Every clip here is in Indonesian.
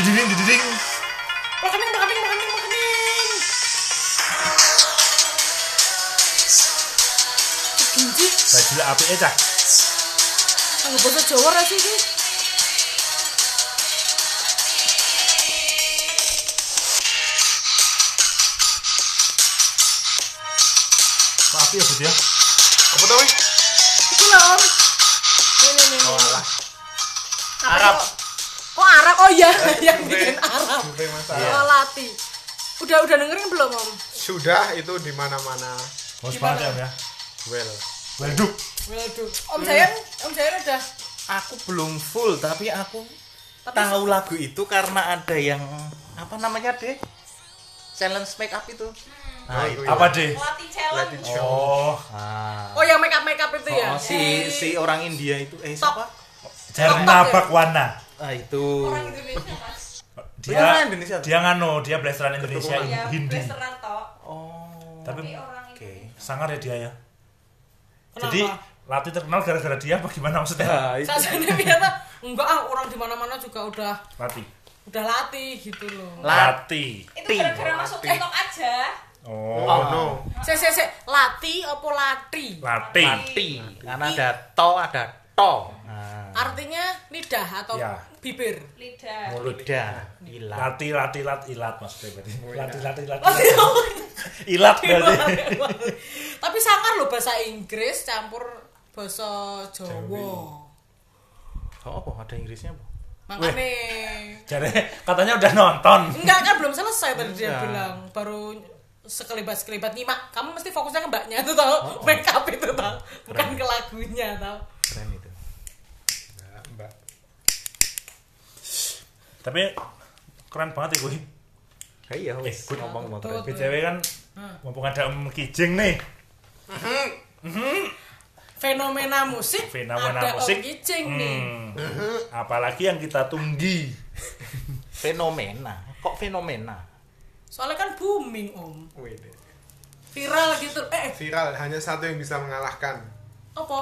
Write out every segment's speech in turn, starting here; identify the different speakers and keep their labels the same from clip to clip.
Speaker 1: Diding diding.
Speaker 2: Makening, makening, makening, makening. Genji,
Speaker 1: Baju apike cah.
Speaker 2: anggo basa Jawa ra sih
Speaker 1: api ya, Bud ya?
Speaker 3: Apa tau wih?
Speaker 2: Iku lho, Om. Ini, ini, ini.
Speaker 1: Oh,
Speaker 3: Arab.
Speaker 2: Oh iya, yang bikin Arab.
Speaker 1: Iya.
Speaker 2: Oh, Lati. Udah udah dengerin belum, Om?
Speaker 3: Sudah itu di
Speaker 2: Gimana?
Speaker 1: banget ya, Om ya.
Speaker 3: Well.
Speaker 1: Welduk.
Speaker 2: Waduh. Om Jayan, Om Jayan udah
Speaker 4: Aku belum full tapi aku
Speaker 2: Tapi
Speaker 4: tahu lagu itu karena ada yang apa namanya deh? Challenge make up itu. Nah,
Speaker 3: Oh,
Speaker 4: itu.
Speaker 3: itu ya.
Speaker 1: Apa deh?
Speaker 5: Latih challenge.
Speaker 1: Oh,
Speaker 4: Ah.
Speaker 2: Oh, yang make up make up itu ya?
Speaker 4: Oh, si si orang India itu eh siapa?
Speaker 2: Tok-tok ya?
Speaker 4: Ah itu.
Speaker 5: Orang Indonesia mas.
Speaker 1: Dia
Speaker 4: orang Indonesia.
Speaker 1: dia ngano, dia blasteran Indonesia.
Speaker 5: Ya,
Speaker 1: Hindi.
Speaker 5: blasteran tok.
Speaker 4: Oh.
Speaker 1: Tapi
Speaker 5: Tapi orang
Speaker 4: Oke.
Speaker 5: Indonesia.
Speaker 1: sangar ya dia ya.
Speaker 2: Kenapa?
Speaker 1: Jadi Lati terkenal gara-gara dia apa gimana maksudnya?
Speaker 4: Nah, itu.
Speaker 2: Ternyata enggak ah orang di mana-mana juga udah
Speaker 1: Lati.
Speaker 2: udah latih gitu loh.
Speaker 1: Lati.
Speaker 5: Itu gara-gara masuk
Speaker 3: Latih.
Speaker 5: TikTok aja.
Speaker 1: Oh,
Speaker 3: Oh, no.
Speaker 2: Se se se lati apa lati?
Speaker 1: Lati.
Speaker 4: Mati. Karena ada to, ada to. Nah,
Speaker 2: Artinya lidah atau
Speaker 1: Ya.
Speaker 2: bibir.
Speaker 5: Lidah.
Speaker 1: Mulut.
Speaker 4: udah hilang.
Speaker 1: Lati, lati, lat, ilat maksudnya berarti. Lati, lati,
Speaker 2: apa?
Speaker 1: Ilat berarti.
Speaker 2: Tapi sangar loh bahasa Inggris campur bahasa Jawa.
Speaker 4: Oh, apa? Ada Inggrisnya apa?
Speaker 2: Makanya
Speaker 1: Jadi katanya udah nonton.
Speaker 2: enggak kan belum selesai tadi dia
Speaker 4: Enggak.
Speaker 2: bilang baru sekelibat-sekelibat nyimak. Kamu mesti fokusnya ke mbaknya itu tau, make up itu tau, bukan ke lagunya tau.
Speaker 4: Keren itu.
Speaker 3: Mbak, Mbak.
Speaker 1: Tapi keren banget ya gue.
Speaker 4: Eh, iya,
Speaker 1: Eh,
Speaker 4: wis
Speaker 1: good.
Speaker 4: ngomong mau keren.
Speaker 1: BTW kan mumpung ada Om Kijing nih.
Speaker 2: Fenomena musik,
Speaker 1: Fenomena
Speaker 2: ada
Speaker 1: musik.
Speaker 2: Om nih.
Speaker 1: Hmm. Apalagi yang kita tunggi.
Speaker 4: Fenomena. Kok fenomena?
Speaker 2: Soalnya kan booming om,
Speaker 3: Wih, deh.
Speaker 2: viral gitu. Eh,
Speaker 3: Viral hanya satu yang bisa mengalahkan.
Speaker 2: apa?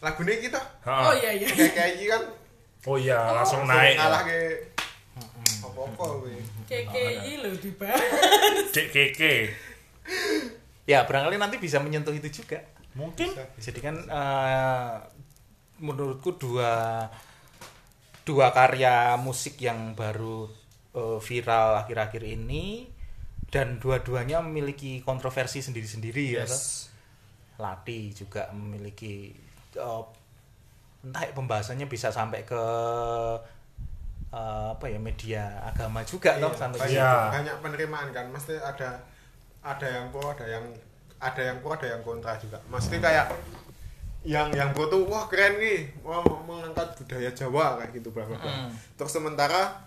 Speaker 3: Lagunya kita.
Speaker 2: Oh iya iya.
Speaker 3: Kayak kayak kan
Speaker 1: Oh iya, langsung naik.
Speaker 3: Kalah
Speaker 1: ya.
Speaker 3: ke apa-apa wih.
Speaker 2: KKI dibahas.
Speaker 1: Dek keke.
Speaker 4: Ya, barangkali nanti bisa menyentuh itu juga.
Speaker 1: Mungkin
Speaker 4: Jadi kan eh, menurutku dua dua karya musik yang baru eh, viral akhir-akhir ini dan dua-duanya memiliki kontroversi sendiri-sendiri ya.
Speaker 3: Yes.
Speaker 4: Lati juga memiliki eh, entah ya pembahasannya bisa sampai ke eh, apa ya media agama juga
Speaker 3: Iya,
Speaker 4: toh sampai
Speaker 3: banyak, banyak penerimaan kan. Mesti ada ada yang pro, ada yang ada yang pro, ada yang kontra juga. Mesti kayak yang yang pro tuh wah keren nih, wah mengangkat budaya Jawa kayak gitu bla bla bla.
Speaker 4: Mm.
Speaker 3: Terus sementara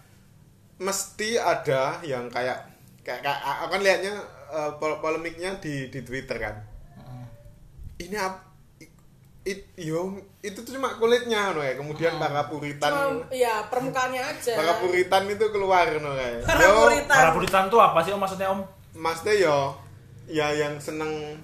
Speaker 3: mesti ada yang kayak kayak, kayak aku kan lihatnya eh, pol- polemiknya di di Twitter kan. Ini ap, it, yo, itu tuh cuma kulitnya no, ya. kemudian para puritan
Speaker 2: Cuma ya permukaannya aja.
Speaker 3: para puritan itu keluar no, kayak.
Speaker 2: Para
Speaker 3: Yo,
Speaker 2: puritan.
Speaker 1: para puritan tuh apa sih Om maksudnya Om?
Speaker 3: Maksudnya yo ya yang seneng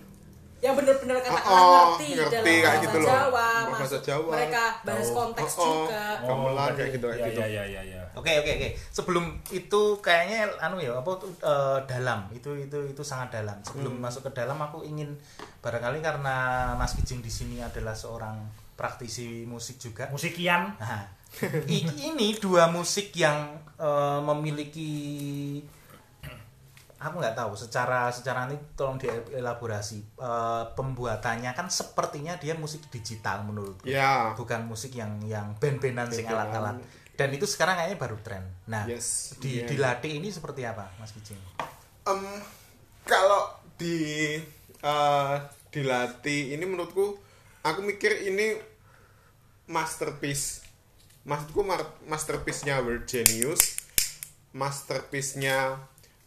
Speaker 2: yang bener-bener katakanlah
Speaker 3: Oh,
Speaker 2: ngerti,
Speaker 3: ngerti
Speaker 2: dalam
Speaker 3: kayak
Speaker 2: bahasa
Speaker 3: gitu loh.
Speaker 2: Jawa,
Speaker 3: Bahasa Jawa.
Speaker 2: mereka bahas
Speaker 3: Tahu.
Speaker 2: konteks
Speaker 3: Oh, oh.
Speaker 2: juga.
Speaker 3: Gamelan
Speaker 1: berarti-
Speaker 3: kayak gitu, kayak
Speaker 1: ya,
Speaker 3: gitu.
Speaker 1: Ya ya ya ya.
Speaker 4: Oke oke oke. Sebelum itu kayaknya anu ya apa eh, dalam itu itu itu sangat dalam. Sebelum masuk ke dalam aku ingin barangkali karena Mas Kijing di sini adalah seorang praktisi musik juga.
Speaker 1: Musikian.
Speaker 4: Nah, ini dua musik yang eh, memiliki aku nggak tahu secara secara ini tolong dielaborasi. Eh, pembuatannya kan sepertinya dia musik digital menurutku.
Speaker 3: Ya.
Speaker 4: Bukan musik yang yang band-bandan sing alat-alat. Dan itu sekarang kayaknya baru tren. Nah
Speaker 3: Yes,
Speaker 4: di
Speaker 3: iya.
Speaker 4: dilatih ini seperti apa mas Kijing?
Speaker 3: Em, kalau di eh, dilatih ini menurutku aku mikir ini masterpiece. Maksudku masterpiece-nya World Genius masterpiece-nya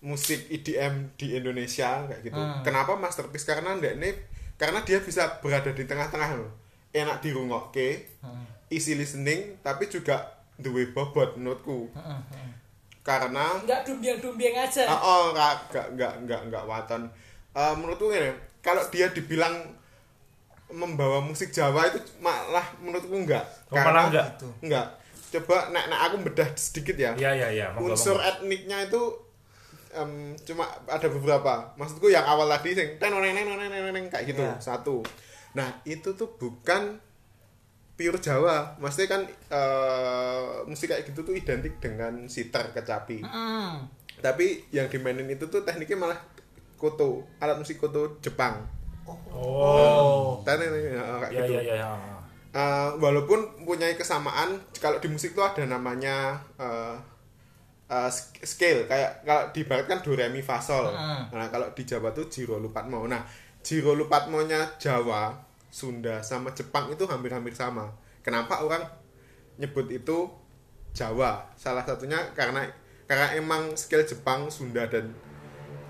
Speaker 3: musik EDM di Indonesia kayak gitu
Speaker 4: Hmm.
Speaker 3: kenapa masterpiece karena ndak ini karena dia bisa berada di tengah-tengah loh enak dirungokke easy listening tapi juga duwe bobot menurutku karena
Speaker 2: Enggak dumbiang-dumbiang aja.
Speaker 3: Ah, oh, enggak, enggak, enggak, enggak, enggak waton. Eh, menurutku ini, kalau dia dibilang membawa musik Jawa itu malah menurutku enggak.
Speaker 1: Oh, malah enggak?
Speaker 4: Gitu.
Speaker 3: Enggak. coba nek nek aku bedah sedikit ya
Speaker 1: Iya iya iya. monggo,
Speaker 3: unsur
Speaker 1: monggo.
Speaker 3: etniknya itu em, cuma ada beberapa maksudku yang awal tadi sing tenoneng tenoneng tenoneng kayak gitu
Speaker 4: Iya.
Speaker 3: satu nah itu tuh bukan pure Jawa maksudnya kan eh, musik kayak gitu tuh identik dengan sitar kecapi
Speaker 4: Hmm.
Speaker 3: tapi yang dimainin itu tuh tekniknya malah koto alat musik koto Jepang
Speaker 1: Oh.
Speaker 3: Ya, kayak
Speaker 1: Iya
Speaker 3: gitu
Speaker 1: iya iya.
Speaker 3: Uh, walaupun punya kesamaan kalau di musik tuh ada namanya uh, uh, scale kayak kalau diibaratkan do re mi fa sol.
Speaker 4: Hmm.
Speaker 3: Nah, kalau di Jawa tuh Jiro Lupatmo. Nah, Jiro Lupatmonya Jawa, Sunda sama Jepang itu hampir-hampir sama. Kenapa orang nyebut itu Jawa? Salah satunya karena karena emang scale Jepang, Sunda dan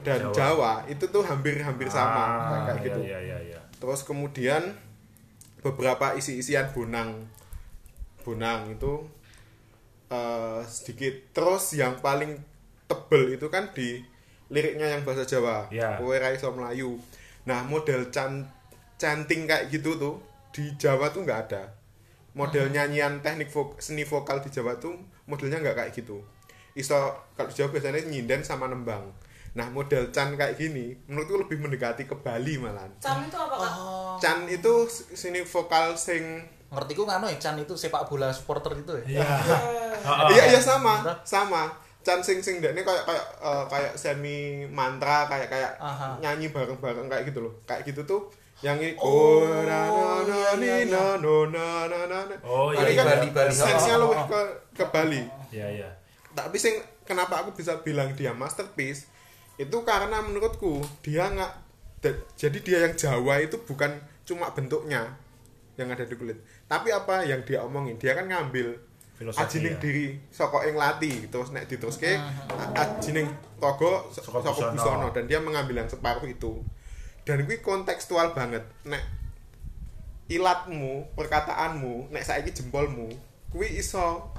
Speaker 3: dan
Speaker 1: Jawa.
Speaker 3: Jawa, itu tuh hampir-hampir sama
Speaker 1: Ah,
Speaker 3: kayak gitu.
Speaker 1: Iya iya iya.
Speaker 3: Terus kemudian beberapa isi-isian bonang bonang itu eh, sedikit. Terus yang paling tebel itu kan di liriknya yang bahasa Jawa.
Speaker 1: Ya.
Speaker 3: Kowe ra iso Melayu. Nah, model can canting kayak gitu tuh di Jawa tuh nggak ada. Model nyanyian teknik vok- seni vokal di Jawa tuh modelnya nggak kayak gitu. Iso kalau Jawa biasanya nyinden sama nembang. Nah, model can kayak gini menurutku lebih mendekati ke Bali malahan.
Speaker 2: Cam itu apa kak?
Speaker 4: Oh.
Speaker 3: Chan itu sini vokal sing
Speaker 4: Ngerti ku nganu ya Chan itu sepak bola supporter itu ya.
Speaker 1: Iya.
Speaker 3: iya iya sama sama Chan sing sing ini kayak kayak eh, kayak semi mantra kayak kayak
Speaker 4: Aha.
Speaker 3: nyanyi bareng bareng kayak gitu loh kayak gitu tuh yang ini
Speaker 4: Oh,
Speaker 3: oh, na, na, na,
Speaker 4: iya,
Speaker 3: ni,
Speaker 4: iya.
Speaker 3: na, no, na, na, na, na.
Speaker 1: Oh,
Speaker 3: Nah,
Speaker 1: iya,
Speaker 3: ini kan
Speaker 4: Bali, Bali.
Speaker 3: sense-nya
Speaker 4: Oh, oh,
Speaker 3: lebih
Speaker 4: oh.
Speaker 3: ke ke Bali
Speaker 1: Iya iya.
Speaker 3: tapi sing kenapa aku bisa bilang dia masterpiece itu karena menurutku dia nggak jadi dia yang Jawa itu bukan cuma bentuknya yang ada di kulit. Tapi apa yang dia omongin? Dia kan ngambil
Speaker 1: Filosofi,
Speaker 3: ajining
Speaker 1: ya.
Speaker 3: diri soko ing lati terus nek diteruske ajining togo
Speaker 1: Saka
Speaker 3: soko
Speaker 1: Busono.
Speaker 3: busono dan dia mengambil yang separuh itu. Dan kuwi kontekstual banget. Nek ilatmu perkataanmu nek saiki jempolmu kuwi iso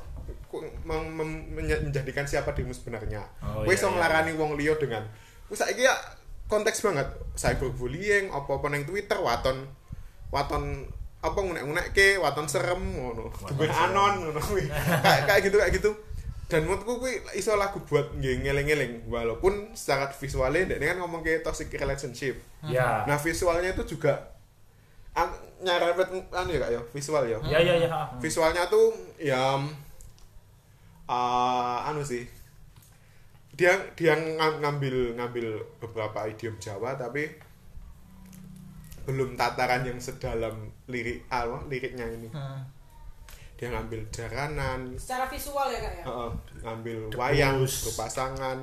Speaker 3: menjadikan siapa dirimu sebenarnya.
Speaker 1: Oh,
Speaker 3: kuwi
Speaker 1: iya,
Speaker 3: iso
Speaker 1: iya.
Speaker 3: nglarani wong liya dengan kuwi saiki ya konteks banget. Cyberbullying apa-apa ning Twitter waton waton apa ngunek-ngunekke waton serem ngono.
Speaker 1: Serem.
Speaker 3: anon ngono. Kuwi kayak kayak gitu kayak gitu. Dan menurutku kuwi iso lagu buat nggih ngeling-eling walaupun secara visualnya dia kan ngomong ke toxic relationship.
Speaker 1: Iya.
Speaker 3: nah visualnya itu juga an- nyarepet anu ya kak ya? Visual ya?
Speaker 1: Iya iya iya.
Speaker 3: visualnya tuh ya uh, anu sih. Dia dia ng- ngambil ngambil beberapa idiom Jawa tapi belum tataran yang sedalam lirik apa liriknya ini
Speaker 4: Hmm.
Speaker 3: dia ngambil jaranan
Speaker 2: Secara visual ya kak ya?
Speaker 3: heeh, ngambil
Speaker 1: Debus.
Speaker 3: wayang berpasangan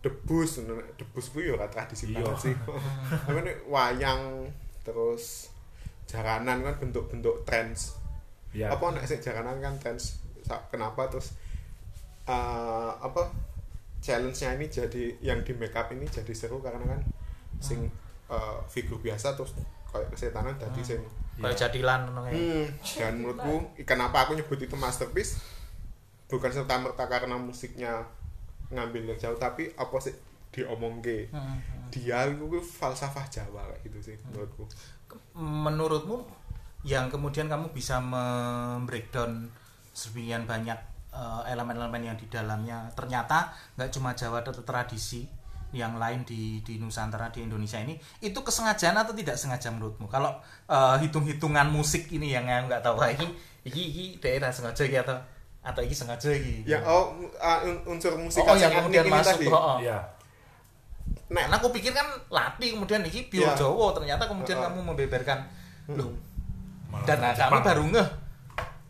Speaker 3: debus debus gue ya tradisi
Speaker 1: Iya.
Speaker 3: banget sih tapi ini wayang terus jaranan kan bentuk-bentuk trends
Speaker 1: Iya.
Speaker 3: apa nek sing jaranan kan trends kenapa terus eh, apa challenge-nya ini jadi yang di make up ini jadi seru karena kan sing eh, figur biasa terus kayak kesetanan tadi sing
Speaker 4: Kayak jadilan ngono kayak.
Speaker 3: Hmm, dan menurutku kenapa aku nyebut itu masterpiece? Bukan serta merta karena musiknya ngambil yang jauh tapi apa sih diomong ke
Speaker 4: Hmm.
Speaker 3: dia itu falsafah Jawa kayak gitu sih menurutku.
Speaker 4: Menurutmu yang kemudian kamu bisa membreakdown sebagian banyak eh, elemen-elemen yang di dalamnya ternyata nggak cuma Jawa atau tradisi yang lain di di Nusantara di Indonesia ini itu kesengajaan atau tidak sengaja menurutmu kalau eh, hitung-hitungan musik ini yang yang nggak tahu ini ini ini daerah sengaja gitu atau atau ini sengaja ini
Speaker 3: yang oh uh, un- unsur musik
Speaker 4: oh, yang kemudian masuk
Speaker 3: tadi.
Speaker 4: oh, oh.
Speaker 1: Iya.
Speaker 3: Nek,
Speaker 4: Karena aku pikir kan Lati kemudian ini pure
Speaker 3: Ya.
Speaker 4: Jawa ternyata kemudian
Speaker 3: Oh, oh.
Speaker 4: kamu membeberkan loh
Speaker 3: Hmm.
Speaker 1: Malah
Speaker 4: dan nah, kami baru ngeh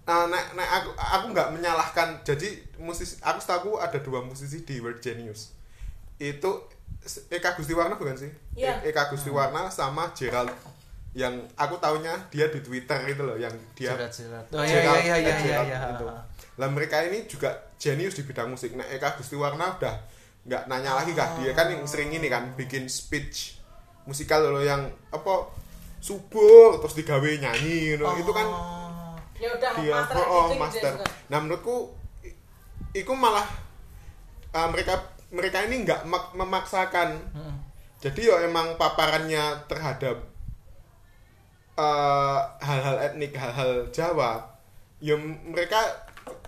Speaker 3: Nah, nek, nek aku aku nggak menyalahkan. Jadi musisi aku setahu ada dua musisi di World Genius. Itu Eka Gustiwarna bukan sih?
Speaker 2: Iya.
Speaker 3: E- Eka Gustiwarna sama Gerald yang aku taunya dia di Twitter itu loh yang dia.
Speaker 4: Oh iya
Speaker 3: Gerald-
Speaker 4: iya iya iya
Speaker 3: eh,
Speaker 4: iya
Speaker 3: Gerald gitu. Lah mereka ini juga jenius di bidang musik. Nah, Eka Gustiwarna udah nggak nanya lagi kah dia kan yang sering ini kan bikin speech musikal loh yang apa subur terus digawe nyanyi gitu. itu kan
Speaker 4: Oh.
Speaker 2: Ya udah
Speaker 3: dia
Speaker 2: master
Speaker 3: oh, oh, master.
Speaker 2: dia suka.
Speaker 3: Nah menurutku itu malah uh, mereka mereka ini nggak mak- memaksakan.
Speaker 4: Hmm.
Speaker 3: Jadi ya emang paparannya terhadap uh, hal-hal etnik, hal-hal Jawa, ya mereka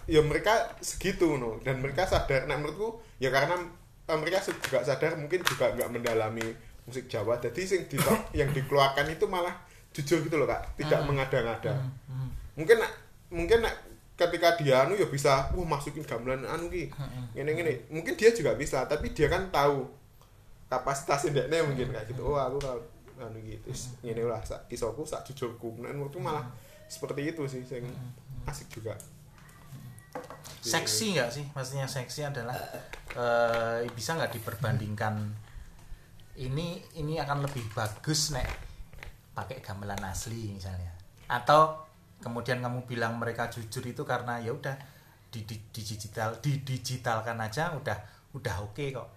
Speaker 3: ya mereka segitu no. Dan mereka sadar nah menurutku ya karena eh, mereka juga sadar mungkin juga nggak mendalami musik Jawa. Jadi sing di, yang dikeluarkan itu malah jujur gitu loh kak. Tidak mengada-ngada. Mungkin nak- mungkin nak ketika dia anu ya bisa wah masukin gamelan anu ki. Ngene ngene. Mungkin dia juga bisa tapi dia kan tahu kapasitas indeknya mungkin kayak gitu. Oh aku kalau anu gitu ngene lah sak kisahku sak jujurku. Nah menurutku malah seperti itu sih yang asik juga.
Speaker 4: Seksi nggak sih? Maksudnya seksi adalah eh, bisa nggak diperbandingkan ini ini akan lebih bagus nek pakai gamelan asli misalnya. Atau kemudian kamu bilang mereka jujur itu karena ya udah di, di, di digital di digitalkan aja udah udah oke kok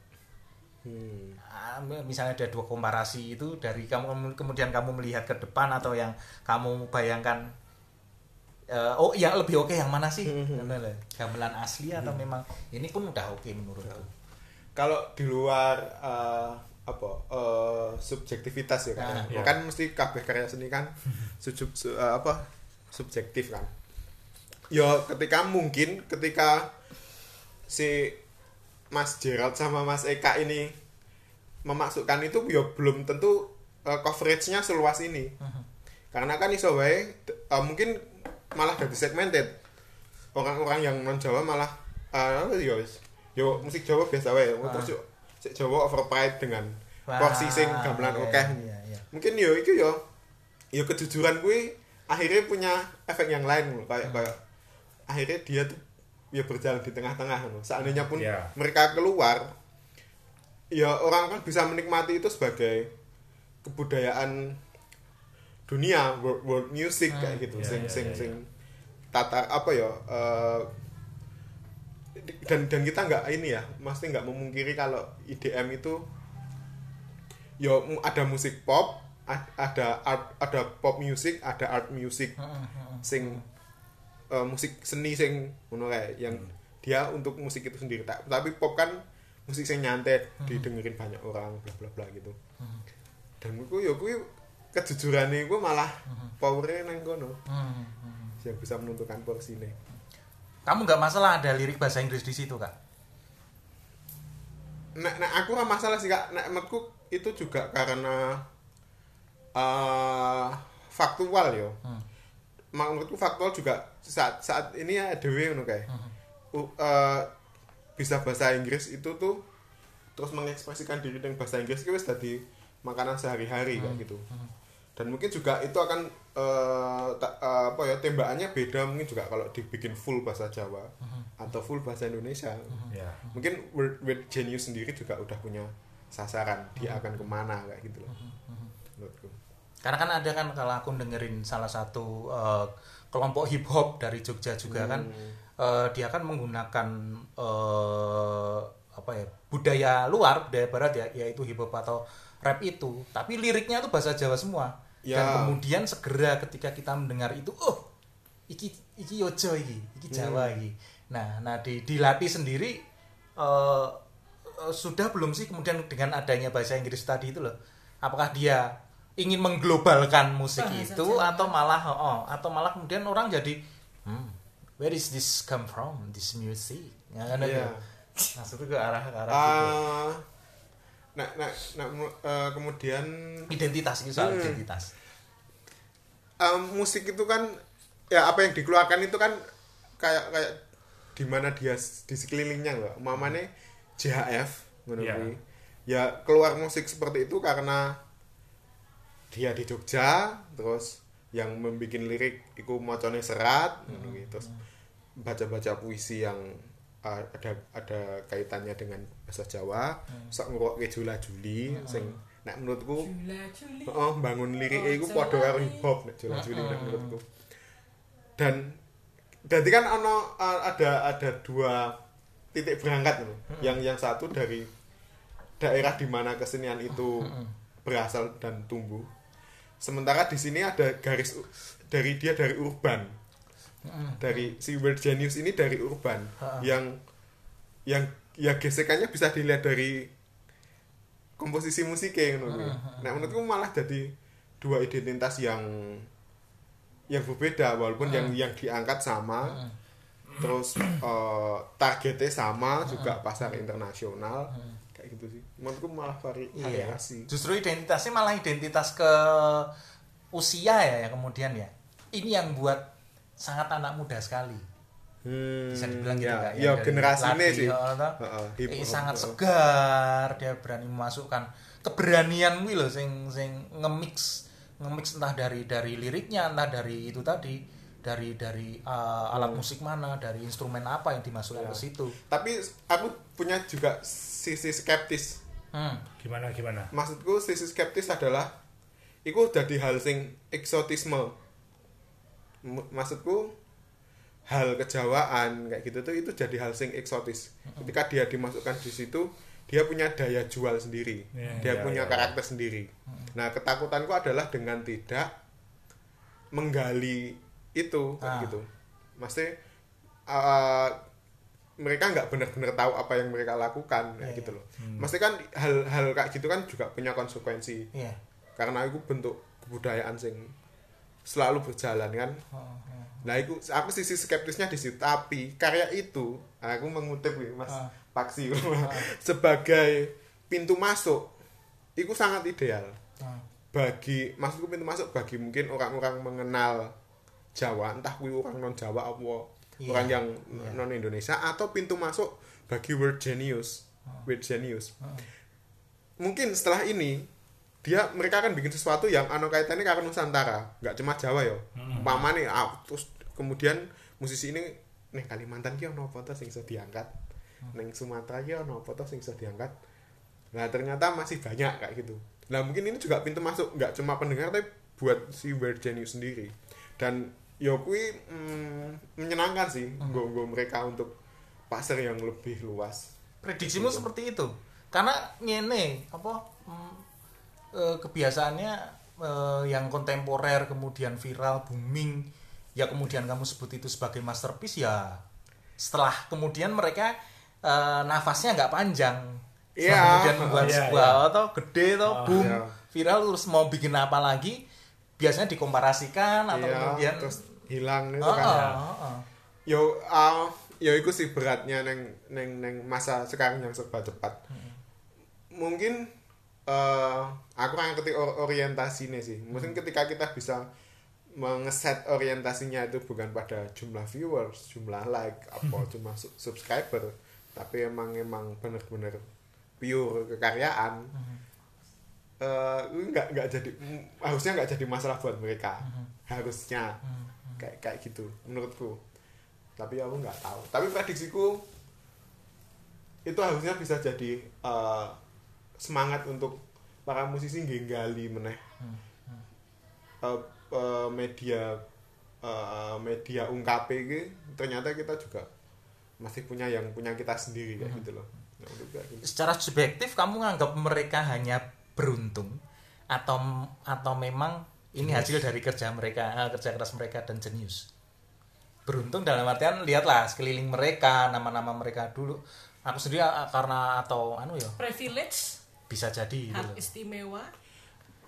Speaker 3: Hmm.
Speaker 4: Ah, misalnya ada dua komparasi itu dari kamu kemudian kamu melihat ke depan atau yang kamu bayangkan eh, oh yang lebih oke yang mana sih Ngono lho. gamelan asli atau memang ini pun udah oke menurutku
Speaker 3: kalau di luar eh, apa eh, subjektivitas ya kan
Speaker 4: Ah,
Speaker 1: iya.
Speaker 3: kan mesti kabeh karya seni kan sujub su- eh, apa subjektif kan? Ya ketika mungkin ketika si Mas Gerald sama Mas Eka ini memasukkan itu ya belum tentu eh, coveragenya seluas ini. Karena kan iso wae eh, mungkin malah jadi segmented. Orang-orang yang non Jawa malah eh yo yo musik Jawa biasa wae. Terus yo sik Jawa overpride dengan porsi sing gamelan
Speaker 4: iya,
Speaker 3: oke
Speaker 4: iya, iya.
Speaker 3: mungkin yo itu yo yo kejujuran gue akhirnya punya efek yang lain loh. kayak kayak akhirnya dia tuh ya berjalan di tengah-tengah loh. seandainya pun
Speaker 1: Iya.
Speaker 3: mereka keluar ya orang kan bisa menikmati itu sebagai kebudayaan dunia world, world music kayak gitu
Speaker 1: Iya,
Speaker 3: sing
Speaker 1: iya,
Speaker 3: sing
Speaker 1: iya,
Speaker 3: sing tata apa ya eh, dan dan kita nggak ini ya pasti nggak memungkiri kalau IDM itu ya mu- ada musik pop ada art ada pop music ada art music sing eh, musik seni sing ngono kayak yang dia untuk musik itu sendiri. Ta- tapi pop kan musik sing nyantai didengerin banyak orang bla bla bla gitu. Dan gue ya gue kejujuran gue malah powernya nang kono.
Speaker 4: Hmm, hmm.
Speaker 3: yang bisa menentukan porsinya
Speaker 4: kamu nggak masalah ada lirik bahasa Inggris di situ kak?
Speaker 3: Nek, nek aku ora masalah sih kak. Nek menurutku itu juga karena eh faktual yo.
Speaker 4: Hmm.
Speaker 3: menurutku faktual juga saat saat ini ya dewe ngono kayak U- eh, bisa bahasa Inggris itu tuh terus mengekspresikan diri dengan bahasa Inggris itu wis dadi makanan sehari-hari kayak gitu. Dan mungkin juga itu akan eh, ta- eh, apa ya tembakannya beda mungkin juga kalau dibikin full bahasa Jawa atau full bahasa Indonesia.
Speaker 1: Ya.
Speaker 3: Mungkin Word, Word Genius sendiri juga udah punya sasaran dia akan ke mana kayak gitu loh. Menurutku
Speaker 4: karena kan ada kan kalau aku dengerin salah satu eh, kelompok hip hop dari Jogja juga kan eh, dia kan menggunakan eh, apa ya budaya luar budaya barat ya yaitu hip hop atau rap itu. Tapi liriknya tuh bahasa Jawa semua. Dan
Speaker 3: Ya.
Speaker 4: kemudian segera ketika kita mendengar itu oh iki iki yojo iki iki Jawa iki. Nah nah di dilatih sendiri eh, eh, sudah belum sih kemudian dengan adanya bahasa Inggris tadi itu loh. Apakah dia ingin mengglobalkan musik
Speaker 2: Bahasa
Speaker 4: itu
Speaker 2: Jawa.
Speaker 4: atau malah oh, atau malah kemudian orang jadi hmm, where is this come from this music ya, kan
Speaker 3: Iya.
Speaker 4: maksudnya ke arah ke arah situ.
Speaker 3: Ah, nah, nah, nah, eh, kemudian
Speaker 4: identitas itu soal
Speaker 3: Hmm.
Speaker 4: identitas
Speaker 3: em, musik itu kan ya apa yang dikeluarkan itu kan kayak kayak di mana dia di sekelilingnya loh mamane JHF ngono
Speaker 1: Iya.
Speaker 3: kuwi. ya keluar musik seperti itu karena dia di Jogja terus yang membuat lirik itu macone serat ngono kuwi. terus baca-baca puisi yang uh, ada ada kaitannya dengan bahasa Jawa sak ngrungokke Jula Juli sing nek menurutku
Speaker 2: Jula Juli.
Speaker 3: Oh, bangun lirik
Speaker 2: Oh,
Speaker 3: iku padha karo hip hop nek Jola Juli nek menurutku. Dan jadi kan ono uh, ada ada dua titik berangkat loh. Yang yang satu dari daerah di mana kesenian itu berasal dan tumbuh. Sementara di sini ada garis dari dia dari urban. Dari si Word Genius ini dari urban. Yang yang ya gesekannya bisa dilihat dari komposisi musiknya kuwi. Nah, menurutku malah jadi dua identitas yang yang berbeda walaupun yang yang diangkat sama terus eh, targetnya sama juga pasar internasional kayak gitu sih menurutku malah vari
Speaker 4: Iya.
Speaker 3: variasi
Speaker 4: Justru identitasnya malah identitas ke usia ya, ya kemudian ya. Ini yang buat sangat anak muda sekali.
Speaker 3: Hmm,
Speaker 4: Bisa dibilang gitu
Speaker 3: ya, ya generasi ini
Speaker 4: Ladi,
Speaker 3: sih
Speaker 4: ya, toh.
Speaker 3: Heeh, hip
Speaker 4: Eh, sangat segar, dia berani memasukkan keberanian kuwi lho sing sing nge-mix nge-mix entah dari dari liriknya, entah dari itu tadi, dari dari uh, alat musik mana, dari instrumen apa yang dimasukkan
Speaker 3: Ya.
Speaker 4: ke situ.
Speaker 3: tapi aku punya juga sisi skeptis
Speaker 4: Hmm.
Speaker 1: Gimana gimana?
Speaker 3: maksudku sisi skeptis adalah itu jadi hal sing eksotisme M- maksudku hal kejawaan kayak gitu tuh itu jadi hal sing eksotis ketika dia dimasukkan di situ dia punya daya jual sendiri
Speaker 1: Ya,
Speaker 3: dia
Speaker 1: ya,
Speaker 3: punya
Speaker 1: ya.
Speaker 3: karakter sendiri nah ketakutanku adalah dengan tidak menggali itu
Speaker 4: Ah.
Speaker 3: gitu. Maksudnya uh, mereka nggak benar-benar tahu apa yang mereka lakukan kayak
Speaker 4: Iya,
Speaker 3: gitu loh. Maksudnya kan hal-hal kayak gitu kan juga punya konsekuensi.
Speaker 4: Iya.
Speaker 3: karena itu bentuk kebudayaan sing selalu berjalan kan? Nah itu aku sisi skeptisnya di situ. Tapi karya itu aku mengutip nih mas
Speaker 4: Ah.
Speaker 3: Paksi. Sebagai pintu masuk itu sangat ideal.
Speaker 4: Ah.
Speaker 3: bagi maksudku pintu masuk bagi mungkin orang-orang mengenal Jawa entah kuwi orang non Jawa apa
Speaker 4: Iya.
Speaker 3: orang yang
Speaker 4: Iya.
Speaker 3: non Indonesia atau pintu masuk bagi word genius
Speaker 4: Ah.
Speaker 3: word genius. Mungkin setelah ini dia mereka akan bikin sesuatu yang anu kaitannya karo Nusantara nggak cuma Jawa ya. Umpama nih ah, terus kemudian musisi ini nih Kalimantan ki ono apa to sing iso diangkat? Ning Sumatera ki ono apa to sing iso diangkat? Nah ternyata masih banyak kayak gitu. Nah mungkin ini juga pintu masuk nggak cuma pendengar tapi buat si Weird Genius sendiri. Dan ya kui mm, menyenangkan sih nggo nggo mereka untuk pasar yang lebih luas
Speaker 4: Prediksimu seperti itu. Karena ngene, apa mm, eh, kebiasaannya eh, yang kontemporer kemudian viral booming ya kemudian kamu sebut itu sebagai masterpiece ya setelah kemudian mereka eh, nafasnya nggak panjang
Speaker 3: Iya.
Speaker 4: kemudian membuat
Speaker 1: Iya,
Speaker 4: sebuah
Speaker 1: iya.
Speaker 4: atau gede atau boom
Speaker 3: iya.
Speaker 4: viral terus mau bikin apa lagi biasanya dikomparasikan atau
Speaker 3: Iya,
Speaker 4: kemudian
Speaker 3: terus hilang itu
Speaker 4: Oh,
Speaker 3: kan.
Speaker 4: oh, oh, oh.
Speaker 3: yo ah, yo itu sih beratnya neng neng neng masa sekarang yang serba cepat. Mungkin eh aku nggak ngerti or- orientasinya sih. Mungkin ketika kita bisa mengeset orientasinya itu bukan pada jumlah viewers jumlah like apa cuma su- subscriber tapi emang emang bener-bener pure kekaryaan. Eh nggak nggak jadi harusnya nggak jadi masalah buat mereka. Harusnya kayak kayak gitu menurutku. Tapi aku nggak tahu. Tapi prediksiku itu harusnya bisa jadi eh, semangat untuk para musisi nggali meneh. Eh, eh, media eh, media ungkape iki ternyata kita juga masih punya yang punya kita sendiri kayak gitu loh. Nah, gitu.
Speaker 4: secara subjektif kamu nganggap mereka hanya beruntung? Atau atau memang ini hasil dari kerja mereka eh, kerja keras mereka dan jenius. Beruntung dalam artian lihatlah sekeliling mereka nama-nama mereka dulu. Aku sendiri eh, karena atau anu ya
Speaker 2: privilege.
Speaker 4: bisa jadi gitu
Speaker 2: hak
Speaker 4: loh.
Speaker 2: istimewa.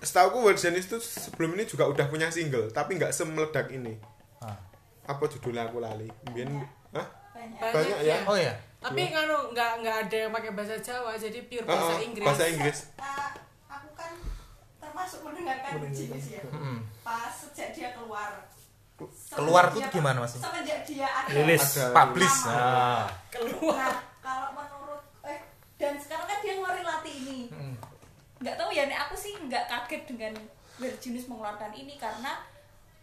Speaker 3: Setahu aku World Genius itu sebelum ini juga udah punya single tapi nggak semeledak ini.
Speaker 4: Ah.
Speaker 3: apa judulnya aku lali? Hah?
Speaker 5: banyak.
Speaker 2: banyak,
Speaker 3: Banyak ya?
Speaker 2: ya,
Speaker 4: oh ya
Speaker 2: tapi nganu nggak nggak ada yang pakai bahasa Jawa jadi pure
Speaker 3: Oh,
Speaker 2: bahasa
Speaker 3: oh,
Speaker 2: Inggris.
Speaker 3: bahasa Inggris.
Speaker 5: Ah, termasuk mendengarkan jenis ya
Speaker 4: Mm-mm.
Speaker 5: pas sejak dia keluar
Speaker 4: Keluar tuh gimana, Mas?
Speaker 5: semenjak dia ada
Speaker 1: Rilis.
Speaker 3: Ada-
Speaker 4: publish
Speaker 5: Nama.
Speaker 4: ah.
Speaker 2: keluar
Speaker 5: Nah, kalau menurut eh dan sekarang kan dia ngeluarin latih ini.
Speaker 4: Mm.
Speaker 5: Nggak tahu ya, nih aku sih nggak kaget dengan Virginus mengeluarkan ini karena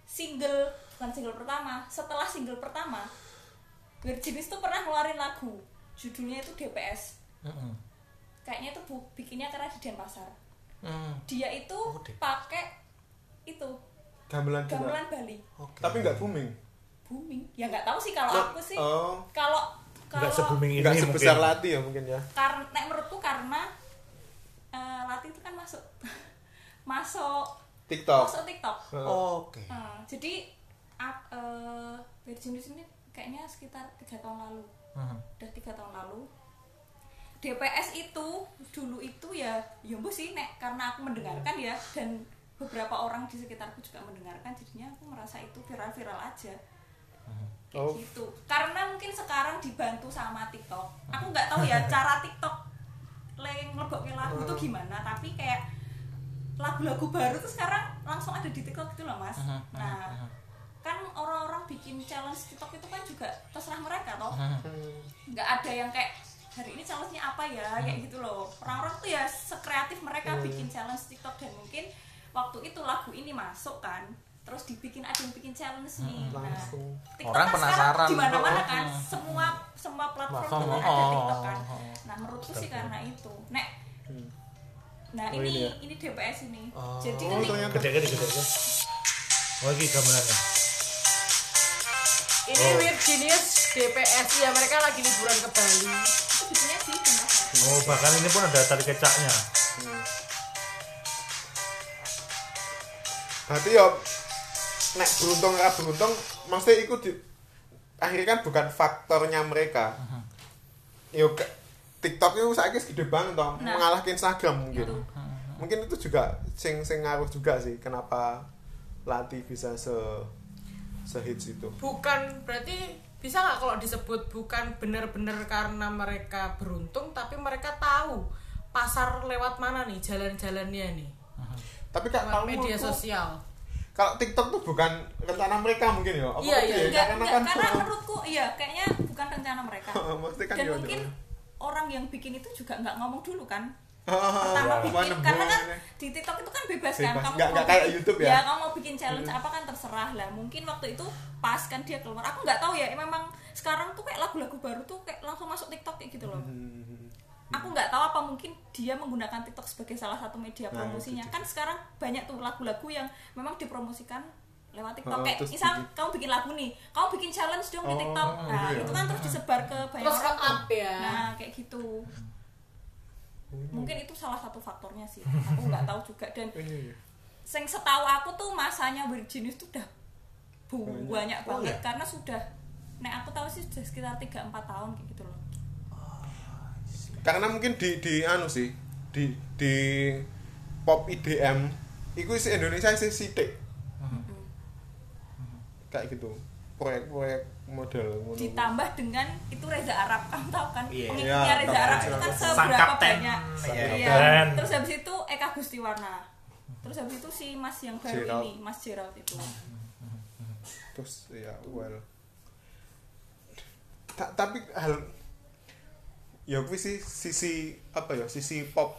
Speaker 5: single bukan single pertama. Setelah single pertama, Virginus tuh pernah ngeluarin lagu. Judulnya itu DPS.
Speaker 4: Mm-mm.
Speaker 5: Kayaknya itu bu, bikinnya karena di Denpasar.
Speaker 4: Mm.
Speaker 5: Dia itu
Speaker 4: Oh,
Speaker 5: pakai itu
Speaker 3: gamelan juga
Speaker 5: gamelan Bali.
Speaker 4: Oke.
Speaker 3: tapi nggak booming
Speaker 5: Booming. Ya nggak tahu sih kalau aku sih.
Speaker 3: oh
Speaker 5: Kalau
Speaker 1: Nggak
Speaker 5: kalau
Speaker 1: se-booming ini
Speaker 3: nggak sebesar
Speaker 1: mungkin.
Speaker 3: latih ya mungkin ya
Speaker 5: karena nek menurutku karena eh, Lati itu kan masuk masuk
Speaker 3: TikTok
Speaker 5: masuk TikTok.
Speaker 4: oke
Speaker 5: Nah, jadi ap- eh, Virginus ini kayaknya sekitar tiga tahun lalu,
Speaker 4: Mhm.
Speaker 5: udah tiga tahun lalu. DPS itu dulu itu ya, ya sih nek karena aku mendengarkan ya dan beberapa orang di sekitarku juga mendengarkan, jadinya aku merasa itu viral-viral aja. Kayak
Speaker 3: Oh.
Speaker 5: gitu. Karena mungkin sekarang dibantu sama TikTok aku nggak tahu ya cara TikTok leng ngelebokke lagu itu gimana tapi kayak lagu-lagu baru tuh sekarang langsung ada di TikTok gitu loh mas nah kan orang-orang bikin challenge TikTok itu kan juga terserah mereka toh nggak ada yang kayak hari ini challenge-nya apa ya kayak gitu loh orang-orang tuh ya sekreatif mereka bikin challenge TikTok dan mungkin waktu itu lagu ini masuk kan terus dibikin ada yang bikin challenge nih nah
Speaker 3: langsung.
Speaker 5: TikTok
Speaker 4: Orang
Speaker 5: kan
Speaker 4: penasaran.
Speaker 5: sekarang di mana-mana
Speaker 4: Oh,
Speaker 5: kan
Speaker 4: hmm.
Speaker 5: semua semua platform tuh
Speaker 4: oh,
Speaker 5: ada
Speaker 4: oh,
Speaker 5: TikTok kan
Speaker 4: oh, oh.
Speaker 5: nah menurutku sih karena itu nek nah
Speaker 3: Oh,
Speaker 5: ini
Speaker 3: ini ya?
Speaker 5: ini DPS ini
Speaker 1: Oh.
Speaker 5: jadi
Speaker 3: Oh,
Speaker 5: nanti
Speaker 3: ternyata.
Speaker 1: Gede gede gede. gede. Oh ini gamelannya.
Speaker 2: Ini
Speaker 1: Oh.
Speaker 2: Weird Genius DPS ya mereka lagi liburan ke Bali.
Speaker 5: itu bikinnya sih benar
Speaker 1: Oh bahkan ini pun ada tali kecaknya.
Speaker 3: Berarti ya nek beruntung ora beruntung mesti iku di akhirnya kan bukan faktornya mereka. Yo ke- TikTok itu saya gede banget toh,
Speaker 5: Nah.
Speaker 3: mengalahkan Instagram mungkin.
Speaker 5: Itu.
Speaker 3: Mungkin itu juga sing sing ngaruh juga sih kenapa Lati bisa se sehits itu.
Speaker 2: Bukan berarti bisa nggak kalau disebut bukan benar-benar karena mereka beruntung tapi mereka tahu pasar lewat mana nih jalan-jalannya nih
Speaker 3: Tapi kak kamu
Speaker 2: media sosial.
Speaker 3: kalau TikTok tuh bukan rencana mereka mungkin ya. Apa
Speaker 2: Iya, iya.
Speaker 5: enggak,
Speaker 3: Karena
Speaker 5: enggak,
Speaker 3: kan
Speaker 5: karena menurutku iya kayaknya bukan rencana mereka
Speaker 3: kan
Speaker 5: dan
Speaker 3: ya,
Speaker 5: mungkin
Speaker 3: ya.
Speaker 5: orang yang bikin itu juga nggak ngomong dulu kan
Speaker 3: Pertama
Speaker 5: bikin karena kan
Speaker 3: ya.
Speaker 5: di TikTok itu kan bebas, kan
Speaker 3: Bebas.
Speaker 5: kamu
Speaker 3: Nggak-
Speaker 5: mau
Speaker 3: nggak kayak YouTube ya?
Speaker 5: kamu mau bikin challenge apa kan terserah lah mungkin waktu itu pas kan dia keluar aku nggak tahu ya memang sekarang tuh kayak lagu-lagu baru tuh kayak langsung masuk TikTok kayak gitu loh
Speaker 3: Hmm.
Speaker 5: aku nggak tahu apa mungkin dia menggunakan TikTok sebagai salah satu media
Speaker 3: Nah,
Speaker 5: promosinya
Speaker 3: itu
Speaker 5: kan sekarang banyak tuh lagu-lagu yang memang dipromosikan lewat TikTok
Speaker 3: Oh,
Speaker 5: kayak misal
Speaker 3: bikin-
Speaker 5: kamu bikin lagu nih kamu bikin challenge dong di
Speaker 3: Oh,
Speaker 5: TikTok nah
Speaker 3: iya.
Speaker 5: itu kan terus disebar ke banyak
Speaker 2: Terus
Speaker 5: orang
Speaker 2: up ya.
Speaker 5: nah kayak gitu mungkin itu salah satu faktornya sih. Aku nggak tahu juga. Dan
Speaker 3: Iya, iya.
Speaker 5: yang setahu aku tuh masanya Virginius tuh udah bu- banyak
Speaker 3: Oh,
Speaker 5: banget.
Speaker 3: iya?
Speaker 5: karena sudah Nek aku tahu sih sudah sekitar 3-4 tahun kayak gitu loh.
Speaker 3: Karena mungkin di di anu sih di di pop IDM itu si Indonesia sih sidik kayak gitu. Proyek-proyek model ngono.
Speaker 5: ditambah dengan itu Reza Arab kamu tahu kan
Speaker 4: Iya.
Speaker 5: pengikutnya
Speaker 3: Iya,
Speaker 5: Reza. Arab itu kan seberapa banyak
Speaker 4: Iya.
Speaker 5: Iya. Terus habis itu Eka Gustiwana terus habis itu si Mas yang baru
Speaker 3: Gerald.
Speaker 5: ini Mas Gerald itu
Speaker 3: terus ya well Ta- tapi hal ya kuwi sih sisi apa ya sisi pop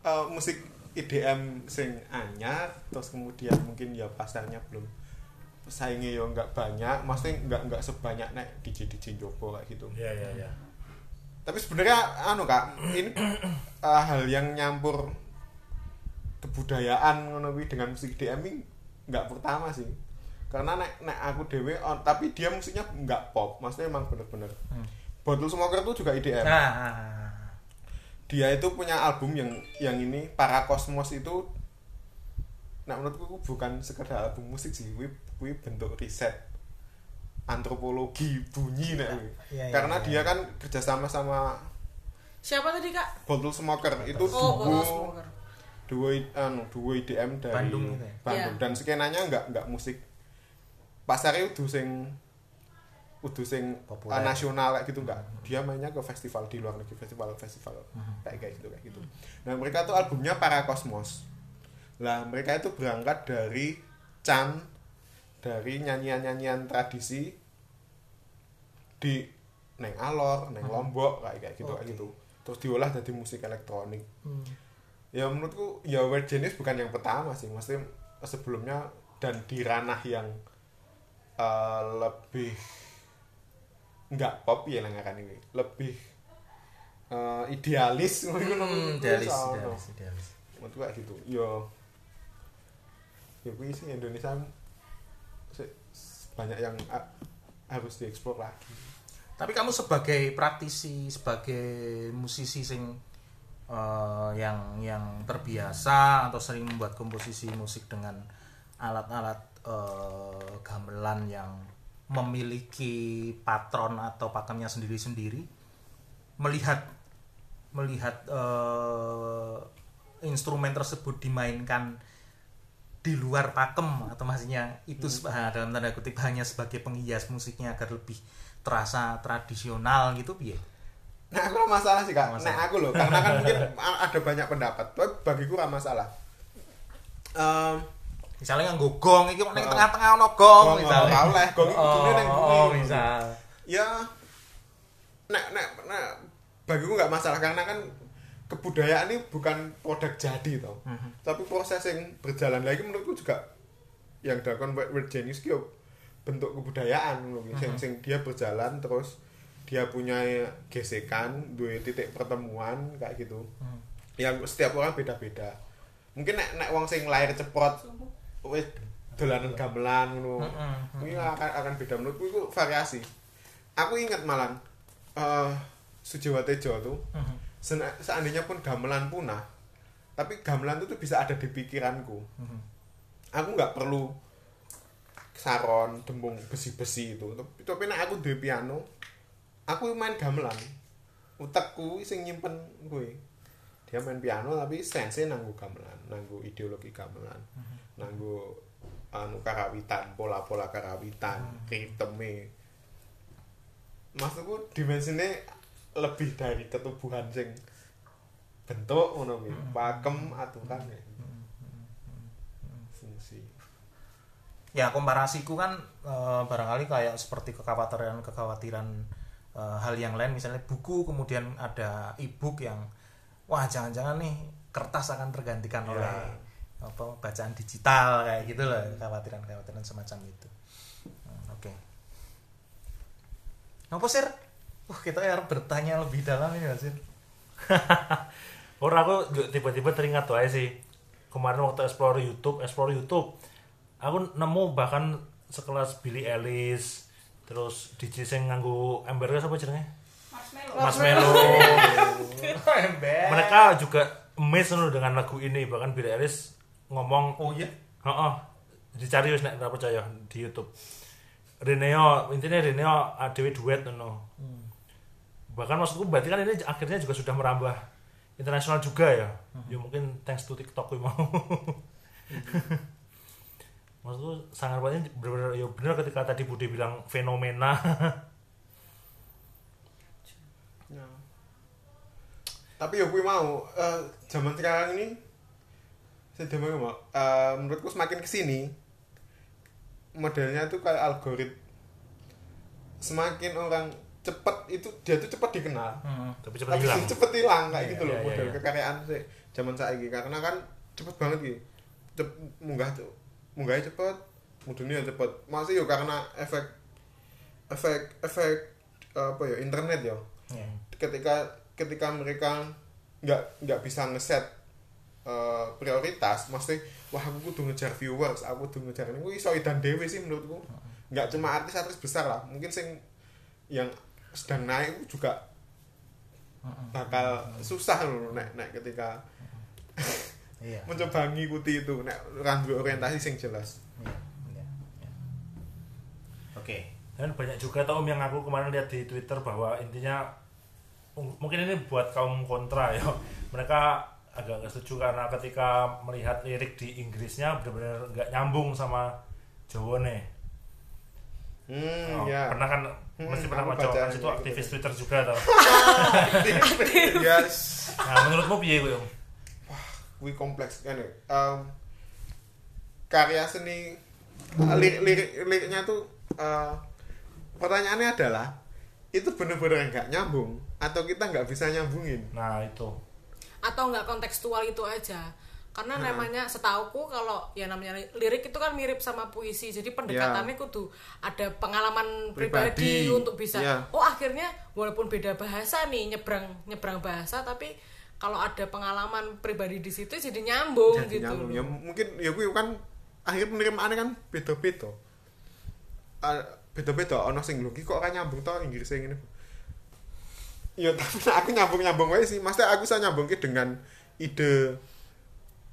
Speaker 3: eh, musik IDM sing anyar terus kemudian mungkin ya pasarnya belum saingnya ya nggak banyak maksudnya nggak nggak sebanyak nek DJ DJ Jopo kayak gitu.
Speaker 1: Iya iya iya.
Speaker 3: tapi sebenarnya anu kak ini eh, hal yang nyampur kebudayaan ngono dengan musik IDM ini nggak pertama sih. Karena nek nek aku dewe on tapi dia musiknya nggak pop maksudnya emang bener-bener.
Speaker 4: Hmm.
Speaker 3: Bottle Smoker itu juga IDM
Speaker 4: Nah,
Speaker 3: dia itu punya album yang yang ini para kosmos itu nah menurutku bukan sekedar album musik sih kuwi kuwi bentuk riset antropologi bunyi nek kuwi.
Speaker 4: Iya, iya,
Speaker 3: karena
Speaker 4: iya.
Speaker 3: dia kan kerjasama sama
Speaker 2: Siapa tadi kak?
Speaker 3: Bottle Smoker itu
Speaker 2: Oh,
Speaker 3: duo
Speaker 2: Smoker.
Speaker 3: duo i- anu duo IDM dari
Speaker 4: Bandung itu ya?
Speaker 3: Bandung.
Speaker 2: Iya.
Speaker 3: dan skenanya nggak nggak musik pasarnya udah sing udah sing
Speaker 4: Populer.
Speaker 3: uh, nasional kayak gitu nggak dia mainnya ke festival di luar negeri festival festival
Speaker 4: Hmm.
Speaker 3: kayak kayak gitu kayak gitu nah mereka tuh albumnya para kosmos lah mereka itu berangkat dari Chan dari nyanyian-nyanyian tradisi di neng Alor, neng Lombok kayak kayak gitu kayak
Speaker 4: Hmm. Oke.
Speaker 3: gitu. Terus diolah jadi musik elektronik.
Speaker 4: Hmm.
Speaker 3: Ya menurutku ya Weird Genius bukan yang pertama sih, maksudnya sebelumnya dan di ranah yang eh, lebih nggak pop ya lah ngaran ini, lebih eh, idealis
Speaker 4: Hmm, idealis, idealis, idealis.
Speaker 3: Menurutku kayak gitu. Yo ya kuwi sih Indonesia se- banyak yang ah, harus dieksplor lagi.
Speaker 4: Tapi kamu sebagai praktisi, sebagai musisi sing eh, yang yang terbiasa atau sering membuat komposisi musik dengan alat-alat eh, gamelan yang memiliki patron atau pakemnya sendiri-sendiri, melihat melihat eh, instrumen tersebut dimainkan di luar pakem atau maksudnya itu ah, dalam tanda kutip hanya sebagai penghias musiknya agar lebih terasa tradisional gitu piye
Speaker 3: Nah, aku ora masalah sih, Kak.
Speaker 4: Masalah.
Speaker 3: Nah, aku loh, karena kan mungkin ada banyak pendapat. Tapi bagiku ora masalah. Em,
Speaker 4: misalnya nganggo gong iki ning
Speaker 3: Oh.
Speaker 4: tengah-tengah ono gong misalnya
Speaker 3: ora oleh, gong iki kudune ning
Speaker 4: oh misal
Speaker 3: ya nek nek nek bagiku nggak masalah karena kan kebudayaan ini bukan produk jadi toh
Speaker 4: Mhm.
Speaker 3: tapi proses yang berjalan lagi menurutku juga yang dilakukan Weird Genius yo bentuk kebudayaan ngono ki. sing
Speaker 4: Mhm.
Speaker 3: sing dia berjalan terus dia punya gesekan dua titik pertemuan kayak gitu
Speaker 4: Mhm.
Speaker 3: yang setiap orang beda-beda mungkin nek nek wong sing lahir ceprot wis dolanan gamelan ngono
Speaker 4: Mhm.
Speaker 3: mungkin akan akan beda menurutku itu variasi aku ingat malan eh Sujiwo Tejo tuh
Speaker 4: Mhm.
Speaker 3: sena- seandainya pun gamelan punah tapi gamelan itu tuh bisa ada di pikiranku.
Speaker 4: Mhm.
Speaker 3: aku nggak perlu saron dembung besi-besi itu. Tapi, tapi nek aku duwe piano aku main gamelan. Utekku sing nyimpen gue dia main piano tapi sense nanggu gamelan nanggu ideologi gamelan nanggu anu karawitan pola-pola karawitan ritme maksudku dimensinya lebih dari ketubuhan sing bentuk ngono kuwi. Pakem aturan ya. Fungsi.
Speaker 4: Ya komparasiku kan eh, barangkali kayak seperti kekhawatiran kekhawatiran eh, hal yang lain. Misalnya buku kemudian ada e-book yang wah jangan-jangan nih kertas akan tergantikan
Speaker 3: Ya.
Speaker 4: oleh apa bacaan digital kayak gitu loh kekhawatiran kekhawatiran semacam itu. Hmm, oke. Apa sir Wah kita harus bertanya lebih dalam ini Mas.
Speaker 1: Orang aku tiba-tiba teringat tuh aja sih kemarin waktu explore YouTube, explore YouTube, aku nemu bahkan sekelas Billy Ellis, terus DJ sing nganggo embernya apa jenenge?
Speaker 5: marshmallow
Speaker 1: Marshmallow.
Speaker 4: Ember.
Speaker 1: Mereka juga amazed loh dengan lagu ini, bahkan Billy Ellis ngomong,
Speaker 4: Oh iya.
Speaker 1: "Heeh, dicari wis nek percaya di YouTube." Reneo, intinya Reneo adewe duet ngono. Bahkan maksudku berarti kan ini akhirnya juga sudah merambah internasional juga ya. Ya mungkin thanks to TikTok kuwi mau. maksudku sangat banyak benar-benar ya benar ketika tadi Budi bilang fenomena.
Speaker 3: Ya. Tapi ya gue mau eh, zaman sekarang ini saya demam mau eh, menurutku semakin ke sini modelnya tuh kayak algorit semakin orang cepet itu dia tuh cepet dikenal
Speaker 4: Hmm.
Speaker 1: Tapi cepat
Speaker 3: tapi
Speaker 1: hilang.
Speaker 3: cepet hilang kayak
Speaker 1: Iya,
Speaker 3: gitu loh
Speaker 1: iya,
Speaker 3: model
Speaker 1: iya.
Speaker 3: kekayaan sih zaman saiki karena kan cepet banget gitu Cep, munggah tuh munggahnya cepet mudunnya cepet masih yo karena efek efek efek apa ya internet ya
Speaker 4: Ya.
Speaker 3: ketika ketika mereka nggak nggak bisa ngeset eh, prioritas mesti wah aku kudu ngejar viewers aku kudu ngejar ini iso dan dewe sih menurutku nggak cuma artis-artis besar lah mungkin sing yang sedang naik juga bakal susah loh naik naik ketika
Speaker 4: Iya.
Speaker 3: mencoba ngikuti itu nek randu orientasi sing jelas
Speaker 4: Iya, iya, iya. Oke.
Speaker 1: Dan banyak juga tau Om, yang aku kemarin lihat di Twitter bahwa intinya m- mungkin ini buat kaum kontra ya. Mereka agak nggak setuju karena ketika melihat lirik di Inggrisnya benar-benar nggak nyambung sama Jawa nih.
Speaker 3: Hmm
Speaker 1: Oh,
Speaker 3: ya
Speaker 1: Pernah kan
Speaker 3: Hmm,
Speaker 1: mesti pernah baca kan situ
Speaker 3: gitu.
Speaker 1: aktivis Twitter juga tau.
Speaker 3: yes
Speaker 1: Nah, menurutmu piye gue, Om?
Speaker 3: wi kompleks kan ya. Em, karya seni lirik lirik liriknya tuh eh, pertanyaannya adalah itu bener-bener nggak nyambung atau kita nggak bisa nyambungin
Speaker 1: Nah, itu.
Speaker 2: atau nggak kontekstual itu aja karena namanya setauku kalau ya namanya lirik itu kan mirip sama puisi. Jadi pendekatannya kudu ada pengalaman pribadi,
Speaker 3: Pribadi.
Speaker 2: untuk bisa
Speaker 3: Ya.
Speaker 2: oh akhirnya walaupun beda bahasa nih nyebrang nyebrang bahasa tapi kalau ada pengalaman pribadi di situ jadi nyambung
Speaker 3: jadi
Speaker 2: gitu
Speaker 3: nyambung. ya mungkin ya gue kan akhir penerimaannya kan beda-beda. Ah, beda-beda. Ono sing lho iki kok ora nyambung to Inggris ngene. Ya tapi aku nyambung-nyambung wae sih. Maksudnya aku bisa nyambung dengan ide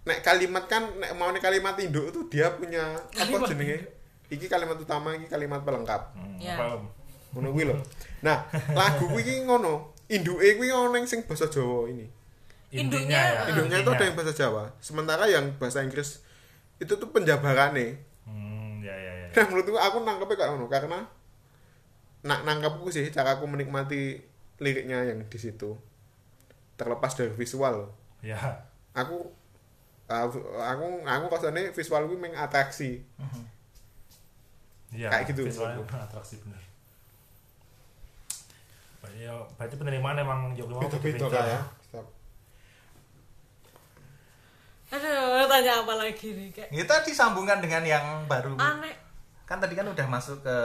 Speaker 3: nek kalimat kan nek mau nek kalimat induk itu dia punya apa jenenge? Iki kalimat utama iki kalimat pelengkap.
Speaker 1: Hmm,
Speaker 2: Ya.
Speaker 1: Om?
Speaker 3: ngono kuwi lho. Nah lagu kuwi iki ngono. Induke kuwi ono yang sing basa Jawa ini.
Speaker 2: Induknya,
Speaker 1: ya,
Speaker 3: induknya itu ada yang bahasa Jawa. Sementara yang bahasa Inggris itu tuh penjabarannya.
Speaker 1: Hmm, ya ya ya.
Speaker 3: nah menurutku aku nangkepnya kayak ngono karena nak nangkepku sih cara aku menikmati liriknya yang di situ. Terlepas dari visual.
Speaker 1: Ya.
Speaker 3: aku aku aku aku rasanya visual gue mengatraksi
Speaker 1: Iya.
Speaker 3: Kayak gitu.
Speaker 1: Visualnya atraksi bener. Ya, berarti penerimaan emang Jogja mau
Speaker 3: kan ya
Speaker 2: aduh tanya apa lagi nih kayak
Speaker 4: Kita disambungkan dengan yang baru.
Speaker 2: aneh
Speaker 4: Kan tadi kan udah masuk ke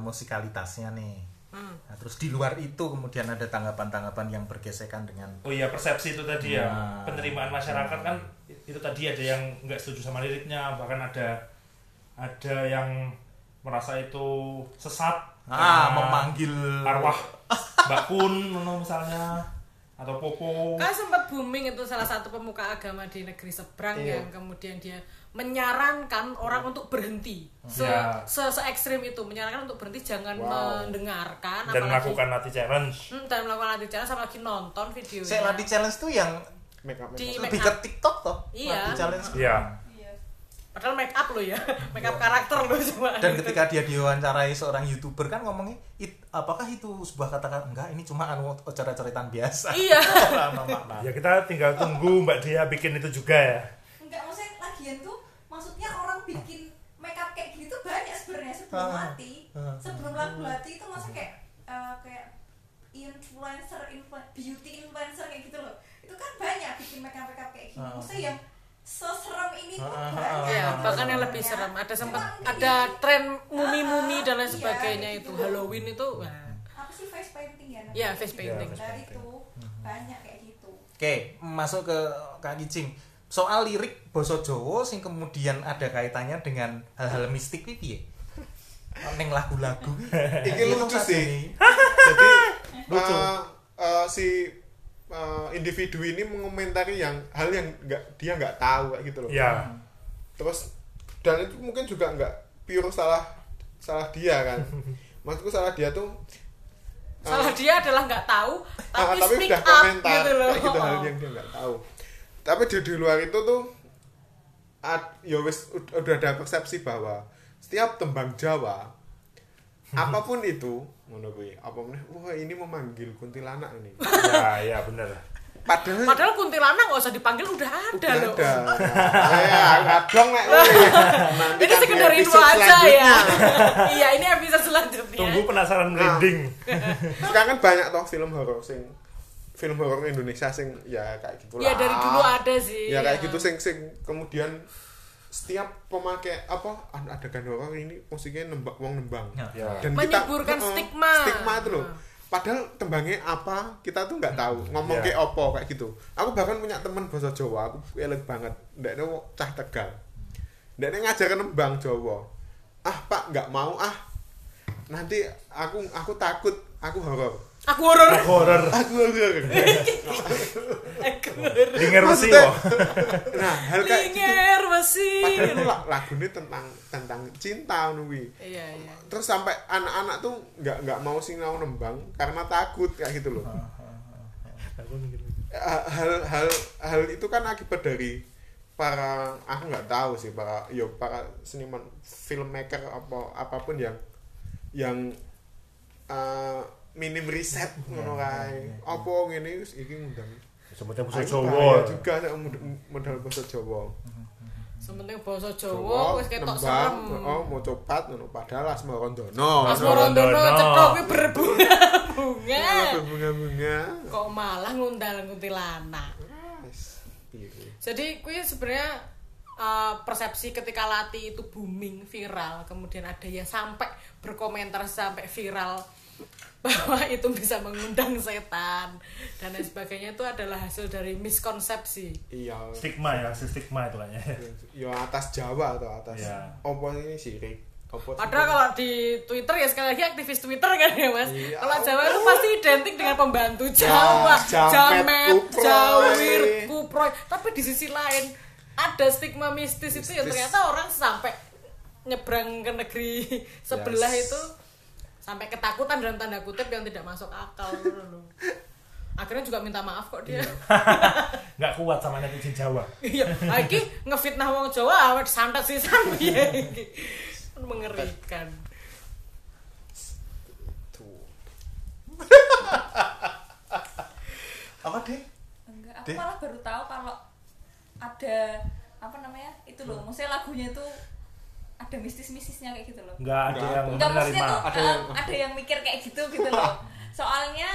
Speaker 4: musikalitasnya nih.
Speaker 2: Hmm.
Speaker 4: Nah, terus di luar itu kemudian ada tanggapan-tanggapan yang bergesekan dengan
Speaker 1: Oh iya persepsi itu tadi ya
Speaker 4: Nah.
Speaker 1: penerimaan masyarakat kan itu tadi ada yang nggak setuju sama liriknya bahkan ada ada yang merasa itu sesat
Speaker 4: ah memanggil
Speaker 1: arwah Mbak Kun misalnya atau Popo
Speaker 2: kan sempat booming itu salah satu pemuka agama di negeri seberang
Speaker 3: Iya.
Speaker 2: yang kemudian dia menyarankan orang untuk berhenti se,
Speaker 1: Ya.
Speaker 2: se, se ekstrim itu menyarankan untuk berhenti jangan
Speaker 3: Wow.
Speaker 2: mendengarkan
Speaker 1: dan
Speaker 2: apalagi
Speaker 1: melakukan latih challenge
Speaker 2: hmm, dan melakukan latih challenge sama lagi nonton videonya
Speaker 4: saya lagi challenge tuh yang
Speaker 3: make up
Speaker 2: Di-
Speaker 3: make up.
Speaker 4: lebih ke TikTok toh
Speaker 2: Iya.
Speaker 4: Lati challenge
Speaker 1: Iya.
Speaker 5: Iya.
Speaker 2: padahal make up lo ya make up karakter lo cuma
Speaker 4: dan ketika dia diwawancarai seorang youtuber kan ngomongnya "It- apakah itu sebuah kata-kata enggak ini cuma anu coret-coretan biasa
Speaker 2: iya
Speaker 1: ya kita tinggal tunggu Mbak Dia bikin itu juga ya
Speaker 5: enggak maksudnya lagian tuh maksudnya orang bikin makeup kayak gitu tuh banyak sebenarnya sebelum
Speaker 4: Ah.
Speaker 5: mati
Speaker 4: Ah.
Speaker 5: sebelum lagu hati itu maksudnya kayak eh, kayak influencer influ- beauty influencer kayak gitu loh itu kan banyak bikin makeup makeup kayak gitu maksudnya yang seserem ini tuh
Speaker 4: Ah, ah,
Speaker 5: banyak
Speaker 2: Iya,
Speaker 5: gitu
Speaker 2: bahkan yang lebih serem. Ada sempat ada
Speaker 5: iya.
Speaker 2: tren mumi-mumi dan lain
Speaker 5: Iya,
Speaker 2: sebagainya
Speaker 5: gitu
Speaker 2: itu. Halloween itu. Wah.
Speaker 5: apa sih face painting ya?
Speaker 2: Iya, face painting.
Speaker 1: Iya, face
Speaker 5: dari
Speaker 1: painting.
Speaker 5: itu banyak kayak gitu
Speaker 4: Oke, masuk ke Kak Gicing. Soal lirik basa Jawa sing kemudian ada kaitannya dengan hal-hal mistik piye? Neng lagu-lagu.
Speaker 3: Iki lucu sih.
Speaker 4: ini.
Speaker 3: jadi
Speaker 1: Lucu.
Speaker 3: eh, eh, si eh, individu ini mengomentari yang hal yang nggak dia nggak tahu kayak gitu loh
Speaker 1: ya
Speaker 3: terus dan itu mungkin juga nggak pure salah salah dia kan maksudku salah dia tuh
Speaker 2: Salah dia adalah nggak tahu,
Speaker 3: ah,
Speaker 2: tapi,
Speaker 3: tapi
Speaker 2: speak
Speaker 3: udah
Speaker 2: up
Speaker 3: komentar
Speaker 2: gitu loh.
Speaker 3: kayak gitu hal yang dia nggak tahu tapi di, di luar itu tuh ad, ya wis udah ada persepsi bahwa setiap tembang Jawa apa pun itu ngono kuwi apa meneh wah ini memanggil kuntilanak ini
Speaker 1: ya ya bener
Speaker 3: padahal
Speaker 2: Padahal kuntilanak nggak usah dipanggil udah ada
Speaker 3: udah
Speaker 2: loh.
Speaker 3: ada ya adong nek
Speaker 2: Ini
Speaker 3: kan
Speaker 2: sekedar
Speaker 3: episode
Speaker 2: aja ya. iya, ini episode selanjutnya.
Speaker 1: tunggu penasaran
Speaker 3: Nah.
Speaker 1: merinding
Speaker 3: sekarang kan banyak toh film horor sing film horor Indonesia sing ya kayak gitu
Speaker 2: Ya dari dulu ada sih.
Speaker 3: ya kayak gitu sing sing kemudian setiap pemakai apa ada horor ini musiknya nembak wong nembang.
Speaker 4: Ya.
Speaker 1: ya.
Speaker 3: Dan
Speaker 2: Menyuburkan
Speaker 3: Heeh,
Speaker 2: stigma.
Speaker 3: stigma itu loh.
Speaker 2: Nah.
Speaker 3: padahal tembangnya apa kita tuh nggak tahu. Ngomong
Speaker 1: Ya.
Speaker 3: kayak opo kayak gitu. Aku bahkan punya teman bahasa Jawa aku elit banget. Ndekne wong cah tegal. Ndekne ngajarkan nembang Jawa. Ah pak nggak mau. Ah nanti aku aku takut. Aku horor
Speaker 2: Aku horor.
Speaker 1: horor
Speaker 3: aku horor
Speaker 2: Aku horor.
Speaker 1: mesti
Speaker 3: Maksudnya-
Speaker 1: kok
Speaker 3: nah hal kayak gitu
Speaker 2: Linger masih.
Speaker 3: padahal itu la- lagu ini tentang tentang cinta nuwi
Speaker 2: Iya, iya.
Speaker 3: terus sampai anak-anak tuh nggak nggak mau sinau nembang karena takut kayak gitu loh
Speaker 1: aku mikir
Speaker 3: Ha- hal hal hal itu kan akibat dari para aku nggak tahu sih para yo para seniman filmmaker apa apa pun yang yang eh, minim riset ngono kae. apa ngene wis iki ngundang.
Speaker 1: Bahasa
Speaker 3: bahaya
Speaker 1: Jawa.
Speaker 3: juga nek mod- modal bahasa Jawa.
Speaker 2: Sementing basa Jawa wis ketok serem.
Speaker 3: oh mau copat ngono. Padahal Asmarandono
Speaker 2: Mas
Speaker 1: Morondono.
Speaker 2: Morondono cekok kuwi berbunga-bunga.
Speaker 3: bunga-bunga
Speaker 2: Kok malah ngundang kuntilanak. Jadi kuwi sebenarnya uh, persepsi ketika Lati itu booming viral, kemudian ada yang sampai berkomentar sampai viral bahwa itu bisa mengundang setan dan lain sebagainya itu adalah hasil dari miskonsepsi.
Speaker 3: iya
Speaker 1: stigma ya hasil stigma itu kayaknya
Speaker 3: ya atas Jawa atau atas
Speaker 1: Iya.
Speaker 3: opo ini sirik opo
Speaker 2: Padahal kalau di Twitter ya sekali lagi aktivis Twitter kan ya mas.
Speaker 3: Iya.
Speaker 2: Kalau Jawa itu pasti identik dengan pembantu Jawa,
Speaker 3: jamet,
Speaker 2: jamet,
Speaker 3: kuproy.
Speaker 2: jawir, kuproy. Tapi di sisi lain ada stigma mistis itu yang
Speaker 3: Mistis.
Speaker 2: ternyata orang sampai nyebrang ke negeri sebelah
Speaker 3: Yes.
Speaker 2: itu sampai ketakutan dalam tanda kutip yang tidak masuk akal loh. akhirnya juga minta maaf kok dia.
Speaker 1: Nggak kuat sama netizen Jawa.
Speaker 2: Iya. Ah, iki ngefitnah wong Jawa awet santet sih sampe iki. Mengerikan.
Speaker 3: Tuh.
Speaker 4: apa deh
Speaker 5: enggak aku
Speaker 4: Deh.
Speaker 5: malah baru tahu kalau ada apa namanya itu loh. Maksudnya lagunya tuh ada mistis-mistisnya kayak gitu loh
Speaker 1: nggak ada
Speaker 3: Nggak
Speaker 1: yang
Speaker 3: ada.
Speaker 5: Enggak maksudnya
Speaker 1: menerima
Speaker 5: tuh
Speaker 3: Ada
Speaker 5: ada,
Speaker 3: yang-
Speaker 5: ada yang mikir kayak gitu gitu loh. Soalnya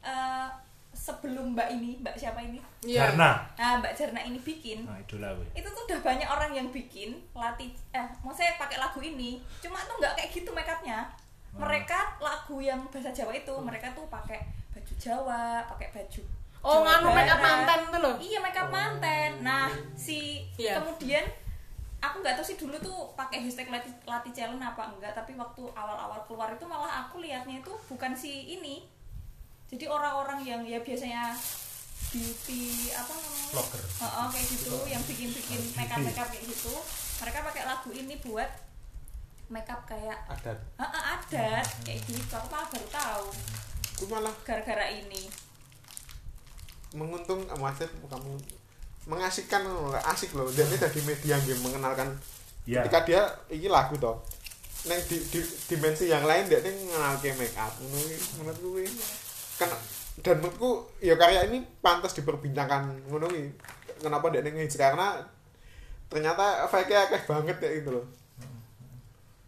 Speaker 5: eh, sebelum Mbak ini, Mbak siapa ini?
Speaker 2: Iya.
Speaker 1: karena
Speaker 5: Nah, Mbak Jarna ini bikin,
Speaker 1: nah
Speaker 5: itu tuh udah banyak orang yang bikin latih eh maksudnya pakai lagu ini. Cuma tuh nggak kayak gitu make upnya. Mereka lagu yang bahasa Jawa itu mereka tuh pakai baju Jawa, pakai baju
Speaker 2: oh nganu make up manten tuh loh
Speaker 5: Iya make up manten. Nah si
Speaker 2: Iya.
Speaker 5: kemudian aku nggak tahu sih dulu tuh pakai hashtag latih, latih challenge apa enggak tapi waktu awal-awal keluar itu malah aku lihatnya itu bukan si ini. Jadi orang-orang yang ya biasanya beauty apa namanya?
Speaker 1: Vlogger.
Speaker 5: Heeh, kayak gitu yang bikin-bikin make up make up kayak gitu. Mereka pakai lagu ini buat make up kayak
Speaker 3: Ada.
Speaker 5: Heeh, adat kayak gitu. Aku malah baru tahu.
Speaker 3: Aku malah
Speaker 5: gara-gara ini.
Speaker 3: Menguntung maksudnya kamu mengasihkan asik loh dia ini dari media yang mengenalkan.
Speaker 1: Iya.
Speaker 3: ketika dia ini lagu toh. Neng di, di, dimensi yang lain dia ini mengenal ke make up menurut menurutku ini kan dan menurutku ya karya ini pantas diperbincangkan. Ngono kuwi. kenapa dia ini ngehits karena ternyata efeknya akeh banget ya gitu loh.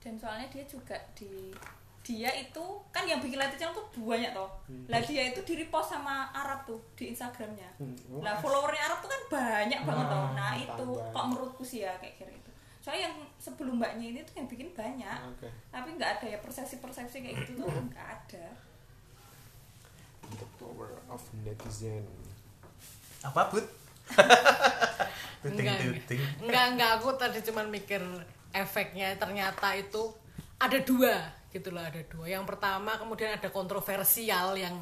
Speaker 5: Dan soalnya dia juga di dia itu kan yang bikin latih channel tuh banyak toh. Lah dia itu di repost sama Arab tuh di Instagramnya.
Speaker 3: Hmm.
Speaker 5: lah followernya Arab tuh kan banyak banget toh. Nah
Speaker 3: tambah.
Speaker 5: itu kok menurutku sih ya kayak kira itu. Soalnya yang sebelum mbaknya ini tuh yang bikin banyak.
Speaker 3: Oke.
Speaker 5: Tapi nggak ada ya persepsi persepsi kayak gitu tuh nggak ada.
Speaker 3: The power of netizen.
Speaker 4: Apa bud?
Speaker 2: Enggak, enggak enggak. Aku tadi cuman mikir efeknya ternyata itu ada dua gitu loh ada dua. Yang pertama kemudian ada kontroversial yang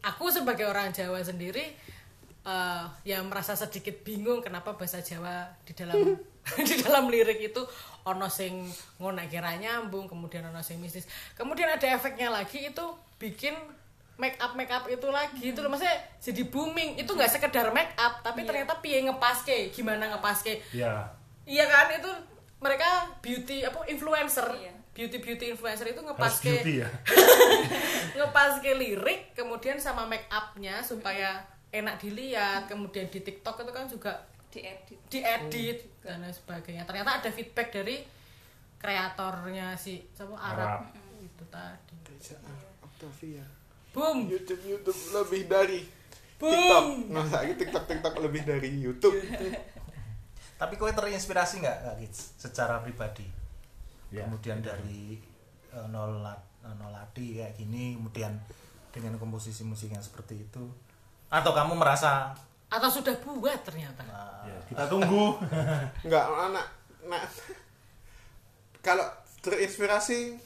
Speaker 2: aku sebagai orang Jawa sendiri eh ya merasa sedikit bingung kenapa bahasa Jawa di dalam di dalam lirik itu ono sing ngonek kira nyambung kemudian ono sing mistis. Kemudian ada efeknya lagi itu bikin make up make up itu lagi. Itu loh maksudnya jadi booming. Itu nggak sekedar make up tapi
Speaker 5: Iya.
Speaker 2: ternyata piye ngepaske gimana ngepaske.
Speaker 1: Ya
Speaker 2: iya kan? Itu mereka beauty apa influencer.
Speaker 5: Iya.
Speaker 2: Beauty beauty influencer itu ngepaske
Speaker 1: beauty ya.
Speaker 2: Ngepaske lirik kemudian sama make upnya supaya enak dilihat kemudian di TikTok itu kan juga
Speaker 5: diedit.
Speaker 2: diedit dan lain sebagainya. Ternyata ada feedback dari kreatornya si siapa? Arab,
Speaker 1: Arab.
Speaker 2: itu tadi.
Speaker 3: Octavia.
Speaker 2: Boom.
Speaker 3: YouTube YouTube lebih dari
Speaker 2: Boom.
Speaker 3: TikTok. Nah, saiki TikTok TikTok lebih dari YouTube.
Speaker 4: tapi kowe terinspirasi nggak Gids secara pribadi
Speaker 1: Ya.
Speaker 4: kemudian dari eh, nol eh, nol lati kayak gini kemudian dengan komposisi musik yang seperti itu. Atau kamu merasa
Speaker 2: atau sudah buat ternyata?
Speaker 4: Eh,
Speaker 1: Ya, kita tunggu.
Speaker 3: Enggak, anak nah, kalau terinspirasi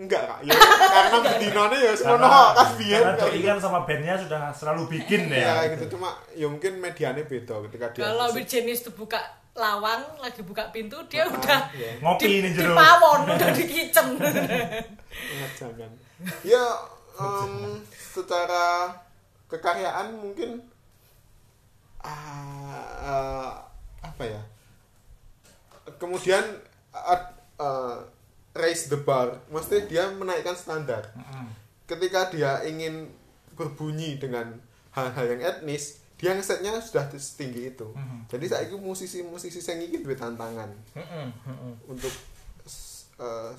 Speaker 3: enggak kak. Ya karena bedinone ya semono kan biyen.
Speaker 1: Doi
Speaker 3: gitu.
Speaker 1: kan sama bandnya sudah selalu bikin
Speaker 3: ya
Speaker 1: ya
Speaker 3: gitu. cuma ya mungkin medianya beda ketika dia
Speaker 2: kalau. Wijenis tuh buka lawang lagi buka pintu dia udah
Speaker 3: ya.
Speaker 1: ngopi
Speaker 2: di,
Speaker 1: ini
Speaker 2: di pawon udah di kitchen.
Speaker 3: Ya, em, secara kekaryaan mungkin ah, eh, apa ya? Kemudian ah, eh, raise the bar, maksudnya dia menaikkan standar. Ketika dia ingin berbunyi dengan hal-hal yang etnis, dia ngesetnya sudah setinggi itu. Jadi saya itu musisi-musisi yang ingin duwe tantangan
Speaker 4: mm-mm, mm-mm.
Speaker 3: untuk eh,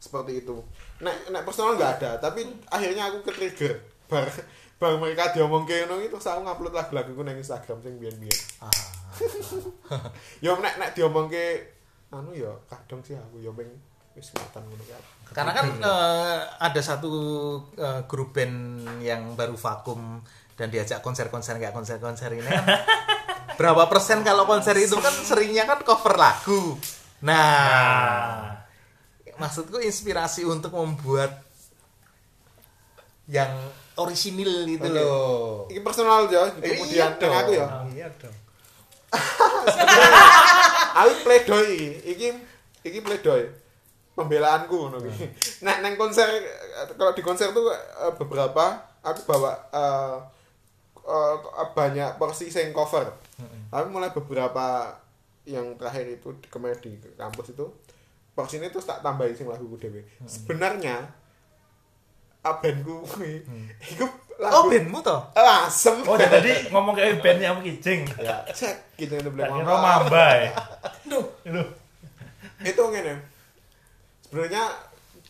Speaker 3: seperti itu. Nek nek personal nggak ada, tapi akhirnya aku ke trigger bar bar mereka diomong ke ngono itu saya ngupload lagu-laguku nang Instagram sing biyen-biyen.
Speaker 4: Ah.
Speaker 3: Yo nek nek diomong ke anu yo kadang sih aku yo peng wis ngono.
Speaker 4: Karena kan eh, ada satu eh, grup band yang baru vakum dan diajak konser-konser kayak konser-konser ini kan berapa persen kalau konser itu kan seringnya kan cover lagu. Nah, maksudku inspirasi untuk membuat yang orisinil itu
Speaker 3: Oke.
Speaker 4: loh.
Speaker 3: Iki personal yo, kemudian
Speaker 4: Iya
Speaker 3: nang aku yo.
Speaker 4: Iya dong.
Speaker 3: Aku playdoy iki. Iki playdoy. Pembelaanku ngono kuwi. Nek nang konser kalau di konser tuh eh, beberapa aku bawa eh, eh, banyak porsi sing cover. Tapi mulai beberapa yang terakhir itu di- kemarin di kampus itu porsi ini terus tak tambahin sing lagu dewe sebenarnya abenku kuwi iku
Speaker 4: Oh,
Speaker 3: lagu
Speaker 4: bandmu toh?
Speaker 3: Ah, asem.
Speaker 1: Oh, jadi tadi ngomong kayak bandnya aku kicing.
Speaker 3: ya cek gitu yang bilang
Speaker 1: kira mambai.
Speaker 2: Duh,
Speaker 1: Lu.
Speaker 3: itu ngene. Sebenarnya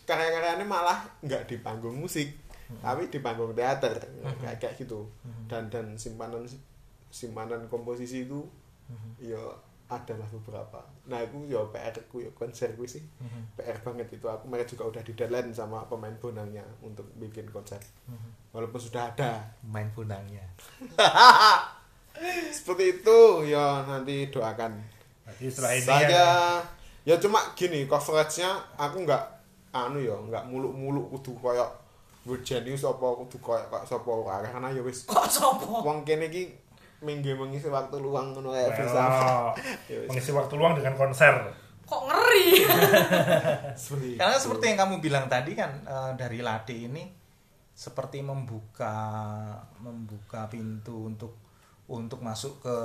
Speaker 3: karya-karyanya malah nggak di panggung musik tapi di panggung teater kayak kayak gitu. Dan dan simpanan simpanan komposisi itu ya adalah beberapa. Nah itu ya PR ku ya konser ku sih. PR banget itu. Aku mereka juga udah di deadline sama pemain bonangnya untuk bikin konser. Walaupun sudah ada.
Speaker 4: Main punangnya.
Speaker 3: seperti itu ya nanti doakan. Saya
Speaker 1: ya,
Speaker 3: ya cuma gini coveragenya aku nggak anu ya nggak muluk-muluk kudu koyok Virginius apa kudu koyok kok sapa wae karena ya wis
Speaker 2: kok sopo?
Speaker 3: wong kene iki minggu mengisi waktu luang ngono kayak bisa Ya
Speaker 1: mengisi waktu luang dengan konser.
Speaker 2: Kok ngeri?
Speaker 3: Seperti
Speaker 4: Karena
Speaker 3: itu.
Speaker 4: seperti yang kamu bilang tadi kan eh, dari Lade ini seperti membuka membuka pintu untuk untuk masuk ke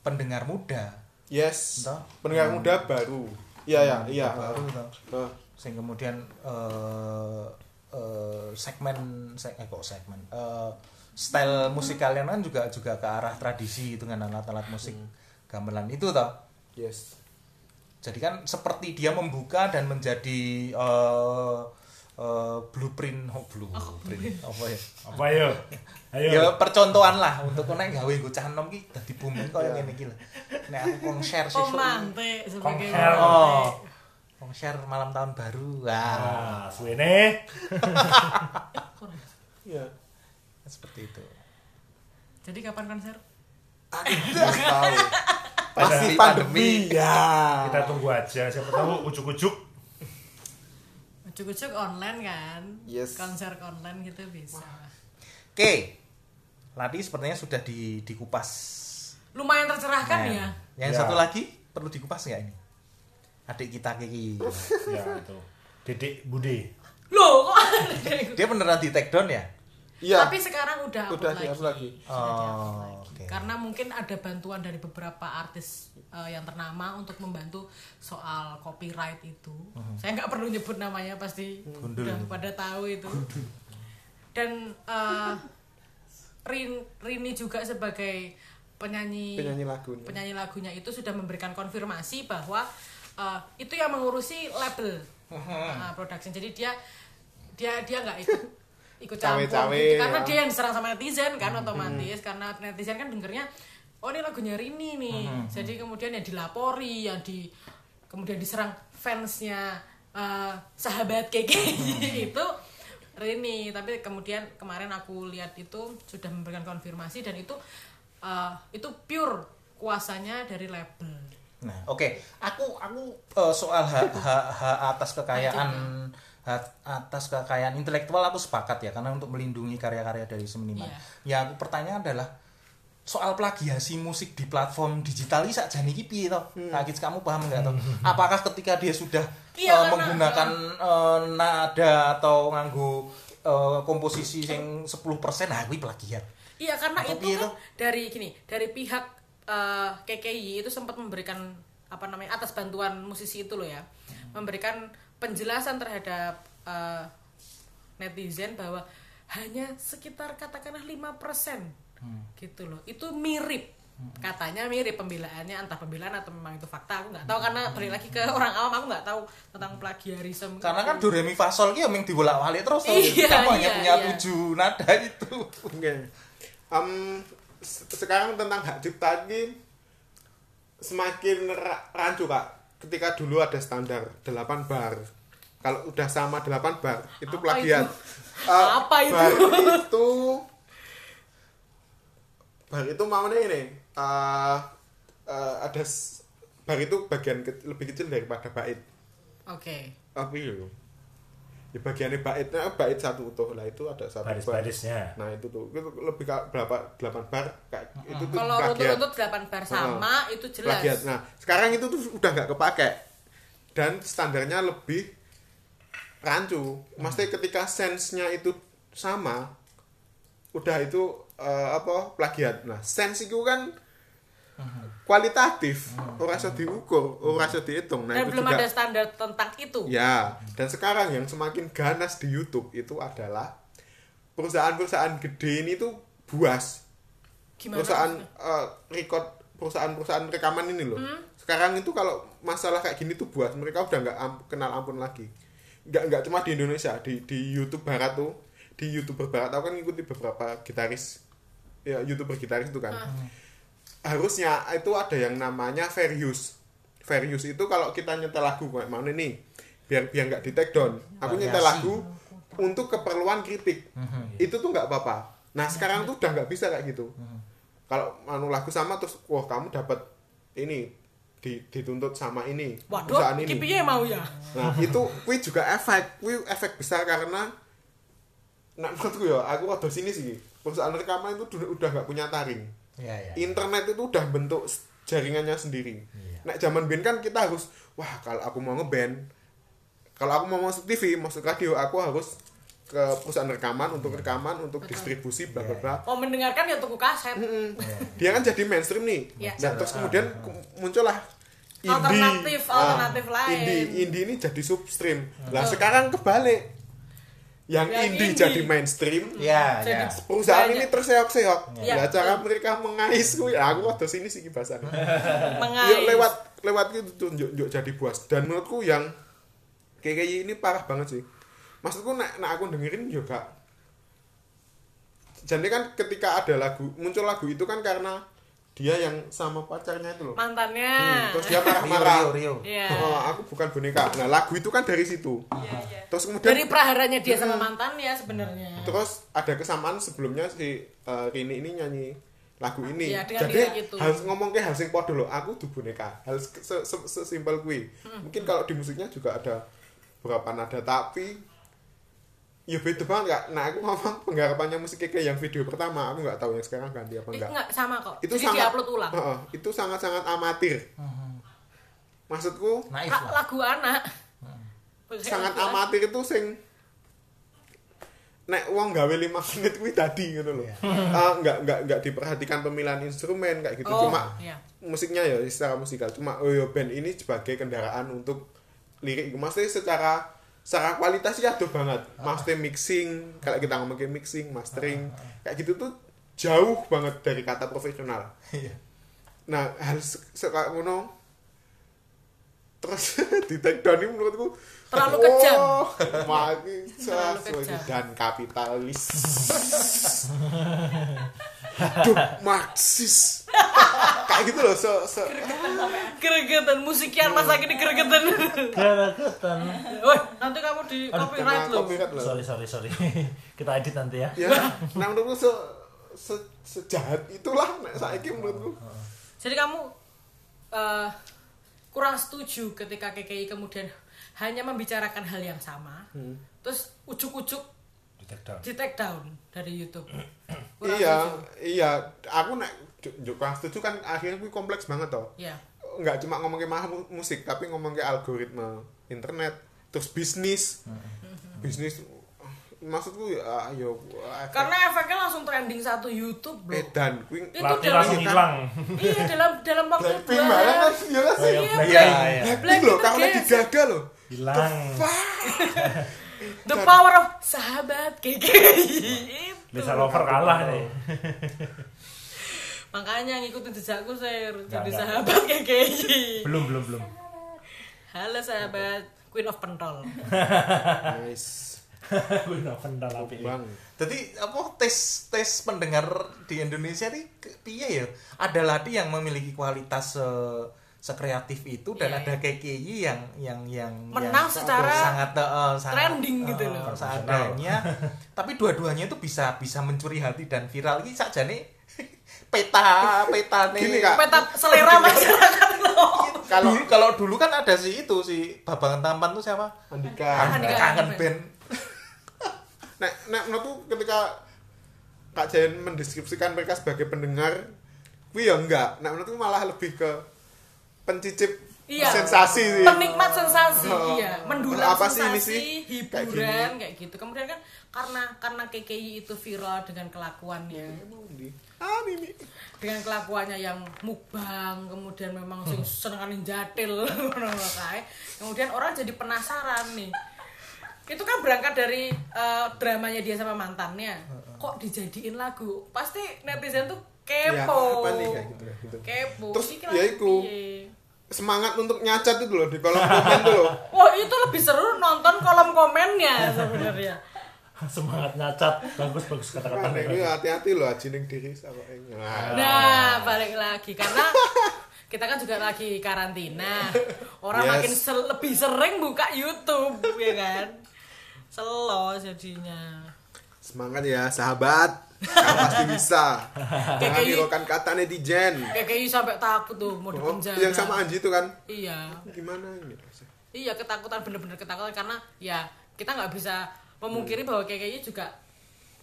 Speaker 4: pendengar muda.
Speaker 3: yes
Speaker 4: Entah.
Speaker 3: pendengar muda baru iya ya iya
Speaker 4: Baru toh.
Speaker 3: Eh,
Speaker 4: Sing kemudian eh, eh, segmen seg- eh, kok segmen eh, style musik kalian kan juga juga ke arah tradisi dengan alat-alat musik gamelan itu toh.
Speaker 3: yes
Speaker 4: Jadi kan seperti dia membuka dan menjadi eh, eh, blueprint, oh blueprint, apa ya?
Speaker 1: Apa yo? Ayo.
Speaker 4: Ya percontohan lah untuk nek gawe nggo cah enom ki dadi booming koyo ngene iki lho. Nek aku konser sesuk.
Speaker 2: Pemantik sebagai
Speaker 1: Konser.
Speaker 4: Oh. Konser malam tahun baru. Wah,
Speaker 1: Nah, suwene.
Speaker 3: iya
Speaker 4: seperti itu.
Speaker 2: Jadi kapan konser?
Speaker 3: Nggak tahu pasti
Speaker 1: Pandemi.
Speaker 3: pandemi ya
Speaker 1: Kita tunggu aja siapa tahu ujuk-ujuk
Speaker 2: Ujuk-ujuk online kan?
Speaker 3: Yes.
Speaker 2: Konser online gitu bisa.
Speaker 4: Oke. Lati sepertinya sudah di dikupas.
Speaker 2: Lumayan tercerahkan
Speaker 4: Nah,
Speaker 2: ya.
Speaker 4: Yang
Speaker 1: Ya.
Speaker 4: satu lagi perlu dikupas nggak ini? Adik kita Kiki.
Speaker 1: ya itu.
Speaker 2: Ada kayak gitu?
Speaker 4: Dia beneran di take down ya?
Speaker 3: iya
Speaker 2: Tapi sekarang udah upload
Speaker 3: udah
Speaker 2: lagi.
Speaker 3: lagi
Speaker 4: Oh,
Speaker 2: lagi.
Speaker 4: oke.
Speaker 2: Karena mungkin ada bantuan dari beberapa artis eh, yang ternama untuk membantu soal copyright itu. Saya nggak perlu nyebut namanya pasti
Speaker 4: Gundul.
Speaker 2: udah pada tahu itu. Dan eh, Rin, Rini juga sebagai penyanyi
Speaker 3: penyanyi lagunya
Speaker 2: penyanyi lagunya itu sudah memberikan konfirmasi bahwa uh, itu yang mengurusi label uh, production. Jadi dia dia dia nggak ikut ikut campur
Speaker 3: Cawe-cawe,
Speaker 2: gitu. karena
Speaker 3: ya.
Speaker 2: dia yang diserang sama netizen kan otomatis. karena netizen kan dengernya oh ini lagunya Rini nih. Jadi kemudian yang dilapori yang di kemudian diserang fansnya uh, sahabat KKI itu Rini. Tapi kemudian kemarin aku lihat itu sudah memberikan konfirmasi dan itu uh, itu pure kuasanya dari label
Speaker 4: Nah, oke, aku aku eh, soal hak hak hak atas kekayaan hak atas kekayaan intelektual aku sepakat ya karena untuk melindungi karya-karya dari seniman. Ya aku pertanyaan adalah soal plagiasi musik di platform digital ini saja nih piye toh? Kak Kits, kamu paham nggak toh? Apakah ketika dia sudah
Speaker 2: karena-
Speaker 4: menggunakan eh, nada atau nganggo eh, komposisi yang 10% nah kuwi plagiat.
Speaker 2: Iya karena
Speaker 4: Atau
Speaker 2: itu kan dari gini dari pihak eh, KKI itu sempat memberikan apa namanya atas bantuan musisi itu loh ya memberikan penjelasan terhadap eh, netizen bahwa hanya sekitar katakanlah 5%
Speaker 4: Hmm.
Speaker 2: gitu loh itu mirip katanya mirip pembelaannya entah pembelaan atau memang itu fakta aku nggak tahu karena balik lagi ke orang awam aku nggak tahu tentang plagiarisme
Speaker 4: Karena kan do re mi fa sol ki ya mung dibolak-balik terus.
Speaker 2: Iya,
Speaker 4: Kamu hanya
Speaker 2: iya,
Speaker 4: punya
Speaker 2: iya.
Speaker 4: tujuh nada itu.
Speaker 3: Oke. Em, se- sekarang tentang hak cipta ini semakin ra- rancu kak. Ketika dulu ada standar 8 bar. Kalau udah sama 8 bar itu
Speaker 2: Apa
Speaker 3: plagiat.
Speaker 2: itu?
Speaker 3: Eh,
Speaker 2: Apa itu?
Speaker 3: Bar itu bar itu mamanya ini. eh, eh, ada bar itu bagian ke- lebih kecil daripada bait.
Speaker 2: oke
Speaker 3: Apa itu? Di bagiannya baitnya bait satu utuh lah itu ada satu bar.
Speaker 1: Baris-barisnya.
Speaker 3: Nah itu tuh itu lebih ke berapa 8 bar kayak itu tuh
Speaker 2: kalau
Speaker 3: plagiat.
Speaker 2: runtut-runtut 8 bar sama itu jelas
Speaker 3: Plagiat. Nah, sekarang itu tuh udah nggak kepake. Dan standarnya lebih rancu. Maksudnya ketika sense-nya itu sama udah itu eh, apa plagiat nah sense itu kan kualitatif ora iso diukur ora iso dihitung nah
Speaker 2: Dan
Speaker 3: itu
Speaker 2: belum
Speaker 3: juga
Speaker 2: ada standar tentang itu.
Speaker 3: Ya, dan sekarang yang semakin ganas di YouTube itu adalah perusahaan-perusahaan gede ini tuh buas.
Speaker 2: Gimana?
Speaker 3: perusahaan eh, record perusahaan-perusahaan rekaman ini loh.
Speaker 2: Hmm?
Speaker 3: Sekarang itu kalau masalah kayak gini tuh buas, mereka udah nggak am- kenal ampun lagi. Nggak nggak cuma di Indonesia, di di YouTube barat tuh, di YouTuber barat aku kan ngikuti beberapa gitaris ya YouTuber gitaris itu kan. Harusnya itu ada yang namanya fair use. Fair use itu kalau kita nyetel lagu kayak mana nih, biar biar nggak di take down. Aku nyetel lagu untuk keperluan kritik. Itu tuh nggak apa-apa. Nah sekarang tuh udah nggak bisa kayak gitu. Kalau anu lagu sama terus, wah kamu dapat ini di- dituntut sama ini perusahaan
Speaker 2: Waduh,
Speaker 3: ini.
Speaker 2: iki piye mau ya?
Speaker 3: Nah, itu kui juga efek, kui efek besar karena nah menurutku ya, aku rada sini sih. Perusahaan rekaman itu udah udah nggak punya taring.
Speaker 4: Ya ya
Speaker 3: Internet itu udah bentuk jaringannya sendiri.
Speaker 4: Iya.
Speaker 3: Nah, zaman band kan kita harus wah kalau aku mau ngeband kalau aku mau masuk TV, masuk radio, aku harus ke perusahaan rekaman untuk rekaman, untuk distribusi bla bla bla.
Speaker 2: Mau mendengarkan ya tuku kaset.
Speaker 3: Mm-mm. Dia kan jadi mainstream nih.
Speaker 2: Iya.
Speaker 3: Nah, terus kemudian ke- muncullah indie.
Speaker 2: Alternatif,
Speaker 3: Ah,
Speaker 2: alternatif lain.
Speaker 3: Indie, indie ini jadi substream. Lah sekarang kebalik. Yang,
Speaker 2: Yang
Speaker 3: indie,
Speaker 2: indie.
Speaker 3: jadi mainstream.
Speaker 4: ya
Speaker 2: Jadi-
Speaker 4: ya
Speaker 3: Perusahaan
Speaker 2: Banyak.
Speaker 3: ini terseok-seok.
Speaker 2: Iya.
Speaker 3: Lah cara mereka mengais kuwi ya aku waktu sini sih bahasanya.
Speaker 2: Mengais.
Speaker 3: Yuk lewat lewat itu tuh yuk, yuk jadi puas. Dan menurutku yang kayak kayak ini parah banget sih. Maksudku nek nek aku dengerin juga jadi kan ketika ada lagu muncul lagu itu kan karena dia yang sama pacarnya itu loh.
Speaker 2: Mantannya.
Speaker 3: Hmm, terus dia
Speaker 4: Rio
Speaker 3: marah-marah.
Speaker 4: Rio Rio
Speaker 2: Iya.
Speaker 3: Oh, aku bukan boneka. Nah, lagu itu kan dari situ.
Speaker 5: Iya, iya.
Speaker 3: Terus kemudian
Speaker 2: Dari praharanya dia sama mantannya sebenarnya.
Speaker 3: terus ada kesamaan sebelumnya si eh, Rini ini nyanyi lagu ini
Speaker 2: dengan
Speaker 3: jadi harus ngomong ke hal sing podo loh aku tuh boneka harus se- se- sesimpel kui
Speaker 2: Hmm.
Speaker 3: mungkin kalau di musiknya juga ada beberapa nada tapi ya beda banget kak nah aku ngomong penggarapannya musik kayak yang video pertama aku nggak tahu yang sekarang ganti apa
Speaker 2: Eh,
Speaker 3: enggak
Speaker 2: enggak sama kok.
Speaker 3: itu
Speaker 2: Jadi
Speaker 3: sangat
Speaker 2: diupload ulang.
Speaker 3: Heeh, itu sangat sangat amatir maksudku
Speaker 4: naif
Speaker 2: Ra-
Speaker 4: lah
Speaker 2: lagu anak. Musik
Speaker 3: sangat
Speaker 2: lagu anak.
Speaker 3: amatir itu sing nek uang gawe 5 menit kuwi tadi gitu loh. Ah, nggak nggak nggak diperhatikan pemilihan instrumen kayak gitu
Speaker 2: Oh,
Speaker 3: cuma
Speaker 2: iya.
Speaker 3: musiknya ya secara musikal cuma oh ya band ini sebagai kendaraan untuk lirik maksudnya secara secara kualitas sih aduh banget maksudnya mixing kalau kita ngomongin mixing mastering kayak gitu tuh jauh banget dari kata profesional
Speaker 4: Iya.
Speaker 3: nah harus sekarang ngono terus di take down ini menurutku
Speaker 2: Terlalu kejam.
Speaker 3: oh, maki
Speaker 2: Terlalu kejam.
Speaker 3: dan kapitalis hidup marxis kayak gitu loh se, se
Speaker 2: Gregetan musikian masa kini gregetan.
Speaker 1: Gregetan.
Speaker 2: Woi, nanti kamu di copyright loh.
Speaker 3: copyright loh
Speaker 1: Sorry sorry sorry. Kita edit nanti ya.
Speaker 3: ya nah menurutku se, se, sejahat itulah nek saiki menurutku
Speaker 2: Jadi kamu eh, kurang setuju ketika KKI kemudian hanya membicarakan hal yang sama,
Speaker 3: Hmm.
Speaker 2: terus ujuk-ujuk
Speaker 1: Di take down.
Speaker 2: di take down dari YouTube. Kurang
Speaker 3: iya
Speaker 2: setuju.
Speaker 3: iya aku nek juga setuju kan akhirnya kompleks banget toh
Speaker 2: Ya.
Speaker 3: nggak cuma ngomong ke mahal mu- musik tapi ngomong ke algoritma internet terus bisnis bisnis maksudku ya ayo efek
Speaker 2: Karena efeknya langsung trending satu YouTube, Bro.
Speaker 3: edan
Speaker 2: Itu dalam
Speaker 1: langsung hilang.
Speaker 2: iya dalam dalam waktu dua
Speaker 3: banget kan iya lah sih
Speaker 1: Iya,
Speaker 2: Iya,
Speaker 4: iya iya
Speaker 3: Blackpink loh karena digagal loh
Speaker 1: Hilang.
Speaker 2: The power of sahabat KKI itu.
Speaker 1: Lisa Lover kalah nih.
Speaker 2: Makanya ngikutin jejakku saya jadi sahabat KKI.
Speaker 1: Belum belum belum.
Speaker 2: Halo sahabat Queen of Pentol.
Speaker 3: nice
Speaker 1: Gue nggak pendal api.
Speaker 3: bang
Speaker 4: Jadi apa tes tes pendengar di Indonesia nih piye ya? Ada ladi yang memiliki kualitas se sekreatif itu dan
Speaker 2: Iya,
Speaker 4: ada KKI yang yang yang
Speaker 2: Menang
Speaker 4: yang
Speaker 2: secara
Speaker 4: sangat eh, sangat
Speaker 2: trending gitu
Speaker 4: eh,
Speaker 2: loh.
Speaker 4: seadanya. Tapi dua-duanya itu bisa bisa mencuri hati dan viral iki sakjane peta peta nih.
Speaker 3: Gini, Kak.
Speaker 2: Peta selera masyarakat loh.
Speaker 3: kalau
Speaker 4: dulu kalau dulu kan ada si itu si Babangan Tampan tuh siapa?
Speaker 3: Andika
Speaker 2: Andika.
Speaker 4: Kangen band.
Speaker 3: nek nek menurutku ketika Kak Jayan mendeskripsikan mereka sebagai pendengar kuwi ya enggak nek menurutku malah lebih ke pencicip
Speaker 2: Iya.
Speaker 3: Sensasi sih.
Speaker 2: Penikmat sensasi,
Speaker 3: Oh.
Speaker 2: iya. Mendulang
Speaker 3: Apa sih ini
Speaker 2: sensasi,
Speaker 3: sih? Kayak
Speaker 2: hiburan kayak, gitu. Kemudian kan karena karena KKI itu viral dengan kelakuannya.
Speaker 3: Ah, Mimi.
Speaker 2: Dengan kelakuannya yang mukbang, kemudian memang sing senenganin jatil. Kemudian orang jadi penasaran nih. Itu kan berangkat dari eh, dramanya dia sama mantannya. Kok dijadiin lagu? Pasti netizen tuh
Speaker 3: Ya,
Speaker 2: kepo.
Speaker 3: apa nih kayak gitu, kayak gitu.
Speaker 2: Kepo.
Speaker 3: Terus, ya
Speaker 2: piye?
Speaker 3: Semangat untuk nyacat itu loh di kolom komen tuh loh.
Speaker 2: Wah itu lebih seru nonton kolom komennya sebenarnya.
Speaker 1: Semangat nyacat. Bagus bagus kata-kata.
Speaker 3: ini hati-hati loh ajining diri sama ini. Nah,
Speaker 2: Nah balik lagi karena kita kan juga lagi karantina. Orang
Speaker 3: Yes.
Speaker 2: makin se- lebih sering buka YouTube ya kan. Selo jadinya.
Speaker 3: Semangat ya sahabat. Kamu pasti bisa. Jangan
Speaker 2: KKI.
Speaker 3: hiraukan kata netizen.
Speaker 2: Kayak kayak sampai takut tuh mau di
Speaker 3: Oh,
Speaker 2: penjara.
Speaker 3: yang sama Anji itu kan
Speaker 2: Iya.
Speaker 3: gimana ini?
Speaker 2: Iya ketakutan bener-bener ketakutan karena ya kita nggak bisa memungkiri bahwa kayak kayaknya juga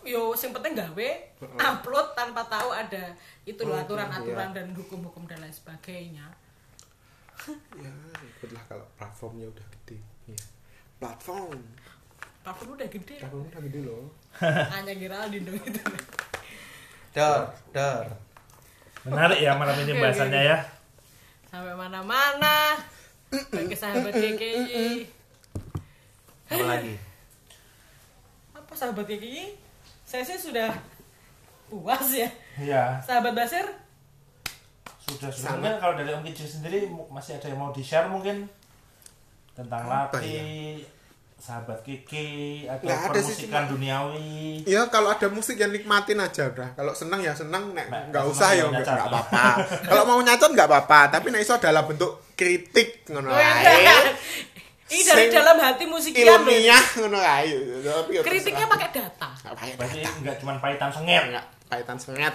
Speaker 2: yo yang penting gawe upload tanpa tahu ada itu loh
Speaker 3: Oh,
Speaker 2: aturan-aturan dan hukum-hukum dan lain sebagainya.
Speaker 3: Ya, ikutlah kalau platformnya udah gede. Ya. Platform.
Speaker 2: Platform udah gede.
Speaker 3: Platform udah gede loh.
Speaker 2: Hanya Geraldine dong itu.
Speaker 4: Dar, dar.
Speaker 1: Menarik ya malam ini bahasannya ya.
Speaker 2: Sampai mana-mana. Bagi sahabat KKI.
Speaker 4: Apa lagi?
Speaker 2: Apa sahabat KKI? Saya sih sudah puas ya.
Speaker 1: Iya.
Speaker 2: Sahabat Basir,
Speaker 1: Sudah sudah. Mungkin kalau dari Om Kijing sendiri masih ada yang mau di-share mungkin tentang
Speaker 3: Apa
Speaker 1: Lati, sahabat Kiki atau
Speaker 3: Nggak ada sih,
Speaker 1: permusikan
Speaker 3: cuma-
Speaker 1: duniawi.
Speaker 3: Ya kalau ada musik yang nikmatin aja udah. Kalau seneng ya seneng, nek
Speaker 1: Nggak-
Speaker 3: usah ya
Speaker 1: ya
Speaker 3: nggak apa-apa. kalau mau nyacat nggak apa-apa, tapi nek iso adalah bentuk kritik ngono
Speaker 2: Oh,
Speaker 3: ae.
Speaker 2: iya. Ini dari
Speaker 3: Sing
Speaker 2: dalam hati musikian loh.
Speaker 3: Ilmiah ngono ae. Ya
Speaker 2: Kritiknya pakai data.
Speaker 3: Nggak pakai
Speaker 1: Berarti
Speaker 3: data.
Speaker 1: nggak cuma pahitan sengir.
Speaker 3: Nggak kaitan sengat.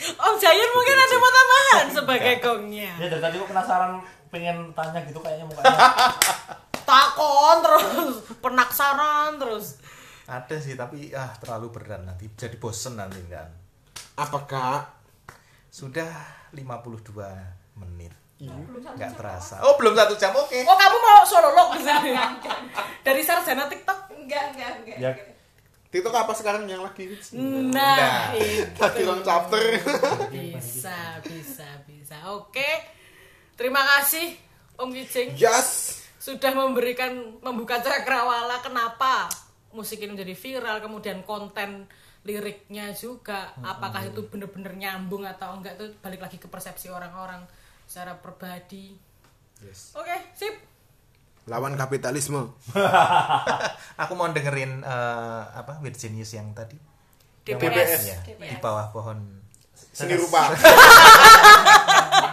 Speaker 2: Om Jayan mungkin ada mau tambahan sebagai gongnya.
Speaker 1: Ya dari tadi kok penasaran pengen tanya gitu kayaknya mukanya.
Speaker 2: Takon terus, penaksaran terus.
Speaker 4: Ada sih tapi ah terlalu berat nanti jadi bosen nanti kan.
Speaker 3: Apakah
Speaker 4: Sudah 52 menit.
Speaker 5: belum satu
Speaker 4: Nggak
Speaker 5: jam
Speaker 4: terasa. Oh, belum satu jam. Oke.
Speaker 2: Oh kamu mau sololog di sini? Dari sarjana TikTok?
Speaker 5: enggak enggak enggak
Speaker 1: Ya.
Speaker 3: TikTok apa sekarang yang lagi hits?
Speaker 2: Nah, itu.
Speaker 3: Lagi long chapter.
Speaker 2: Bisa, bisa, bisa. Oke. Terima kasih Om Kijing
Speaker 3: yes.
Speaker 2: Sudah memberikan membuka cakrawala kenapa musik ini menjadi viral, kemudian konten liriknya juga apakah itu benar-benar nyambung atau enggak itu balik lagi ke persepsi orang-orang secara pribadi.
Speaker 3: Yes.
Speaker 2: Oke, sip.
Speaker 3: Lawan kapitalisme.
Speaker 4: Aku mau dengerin eh, apa Virginius yang tadi.
Speaker 2: DPS.
Speaker 4: Ya,
Speaker 5: DPS.
Speaker 4: di bawah pohon
Speaker 3: Seni rupa.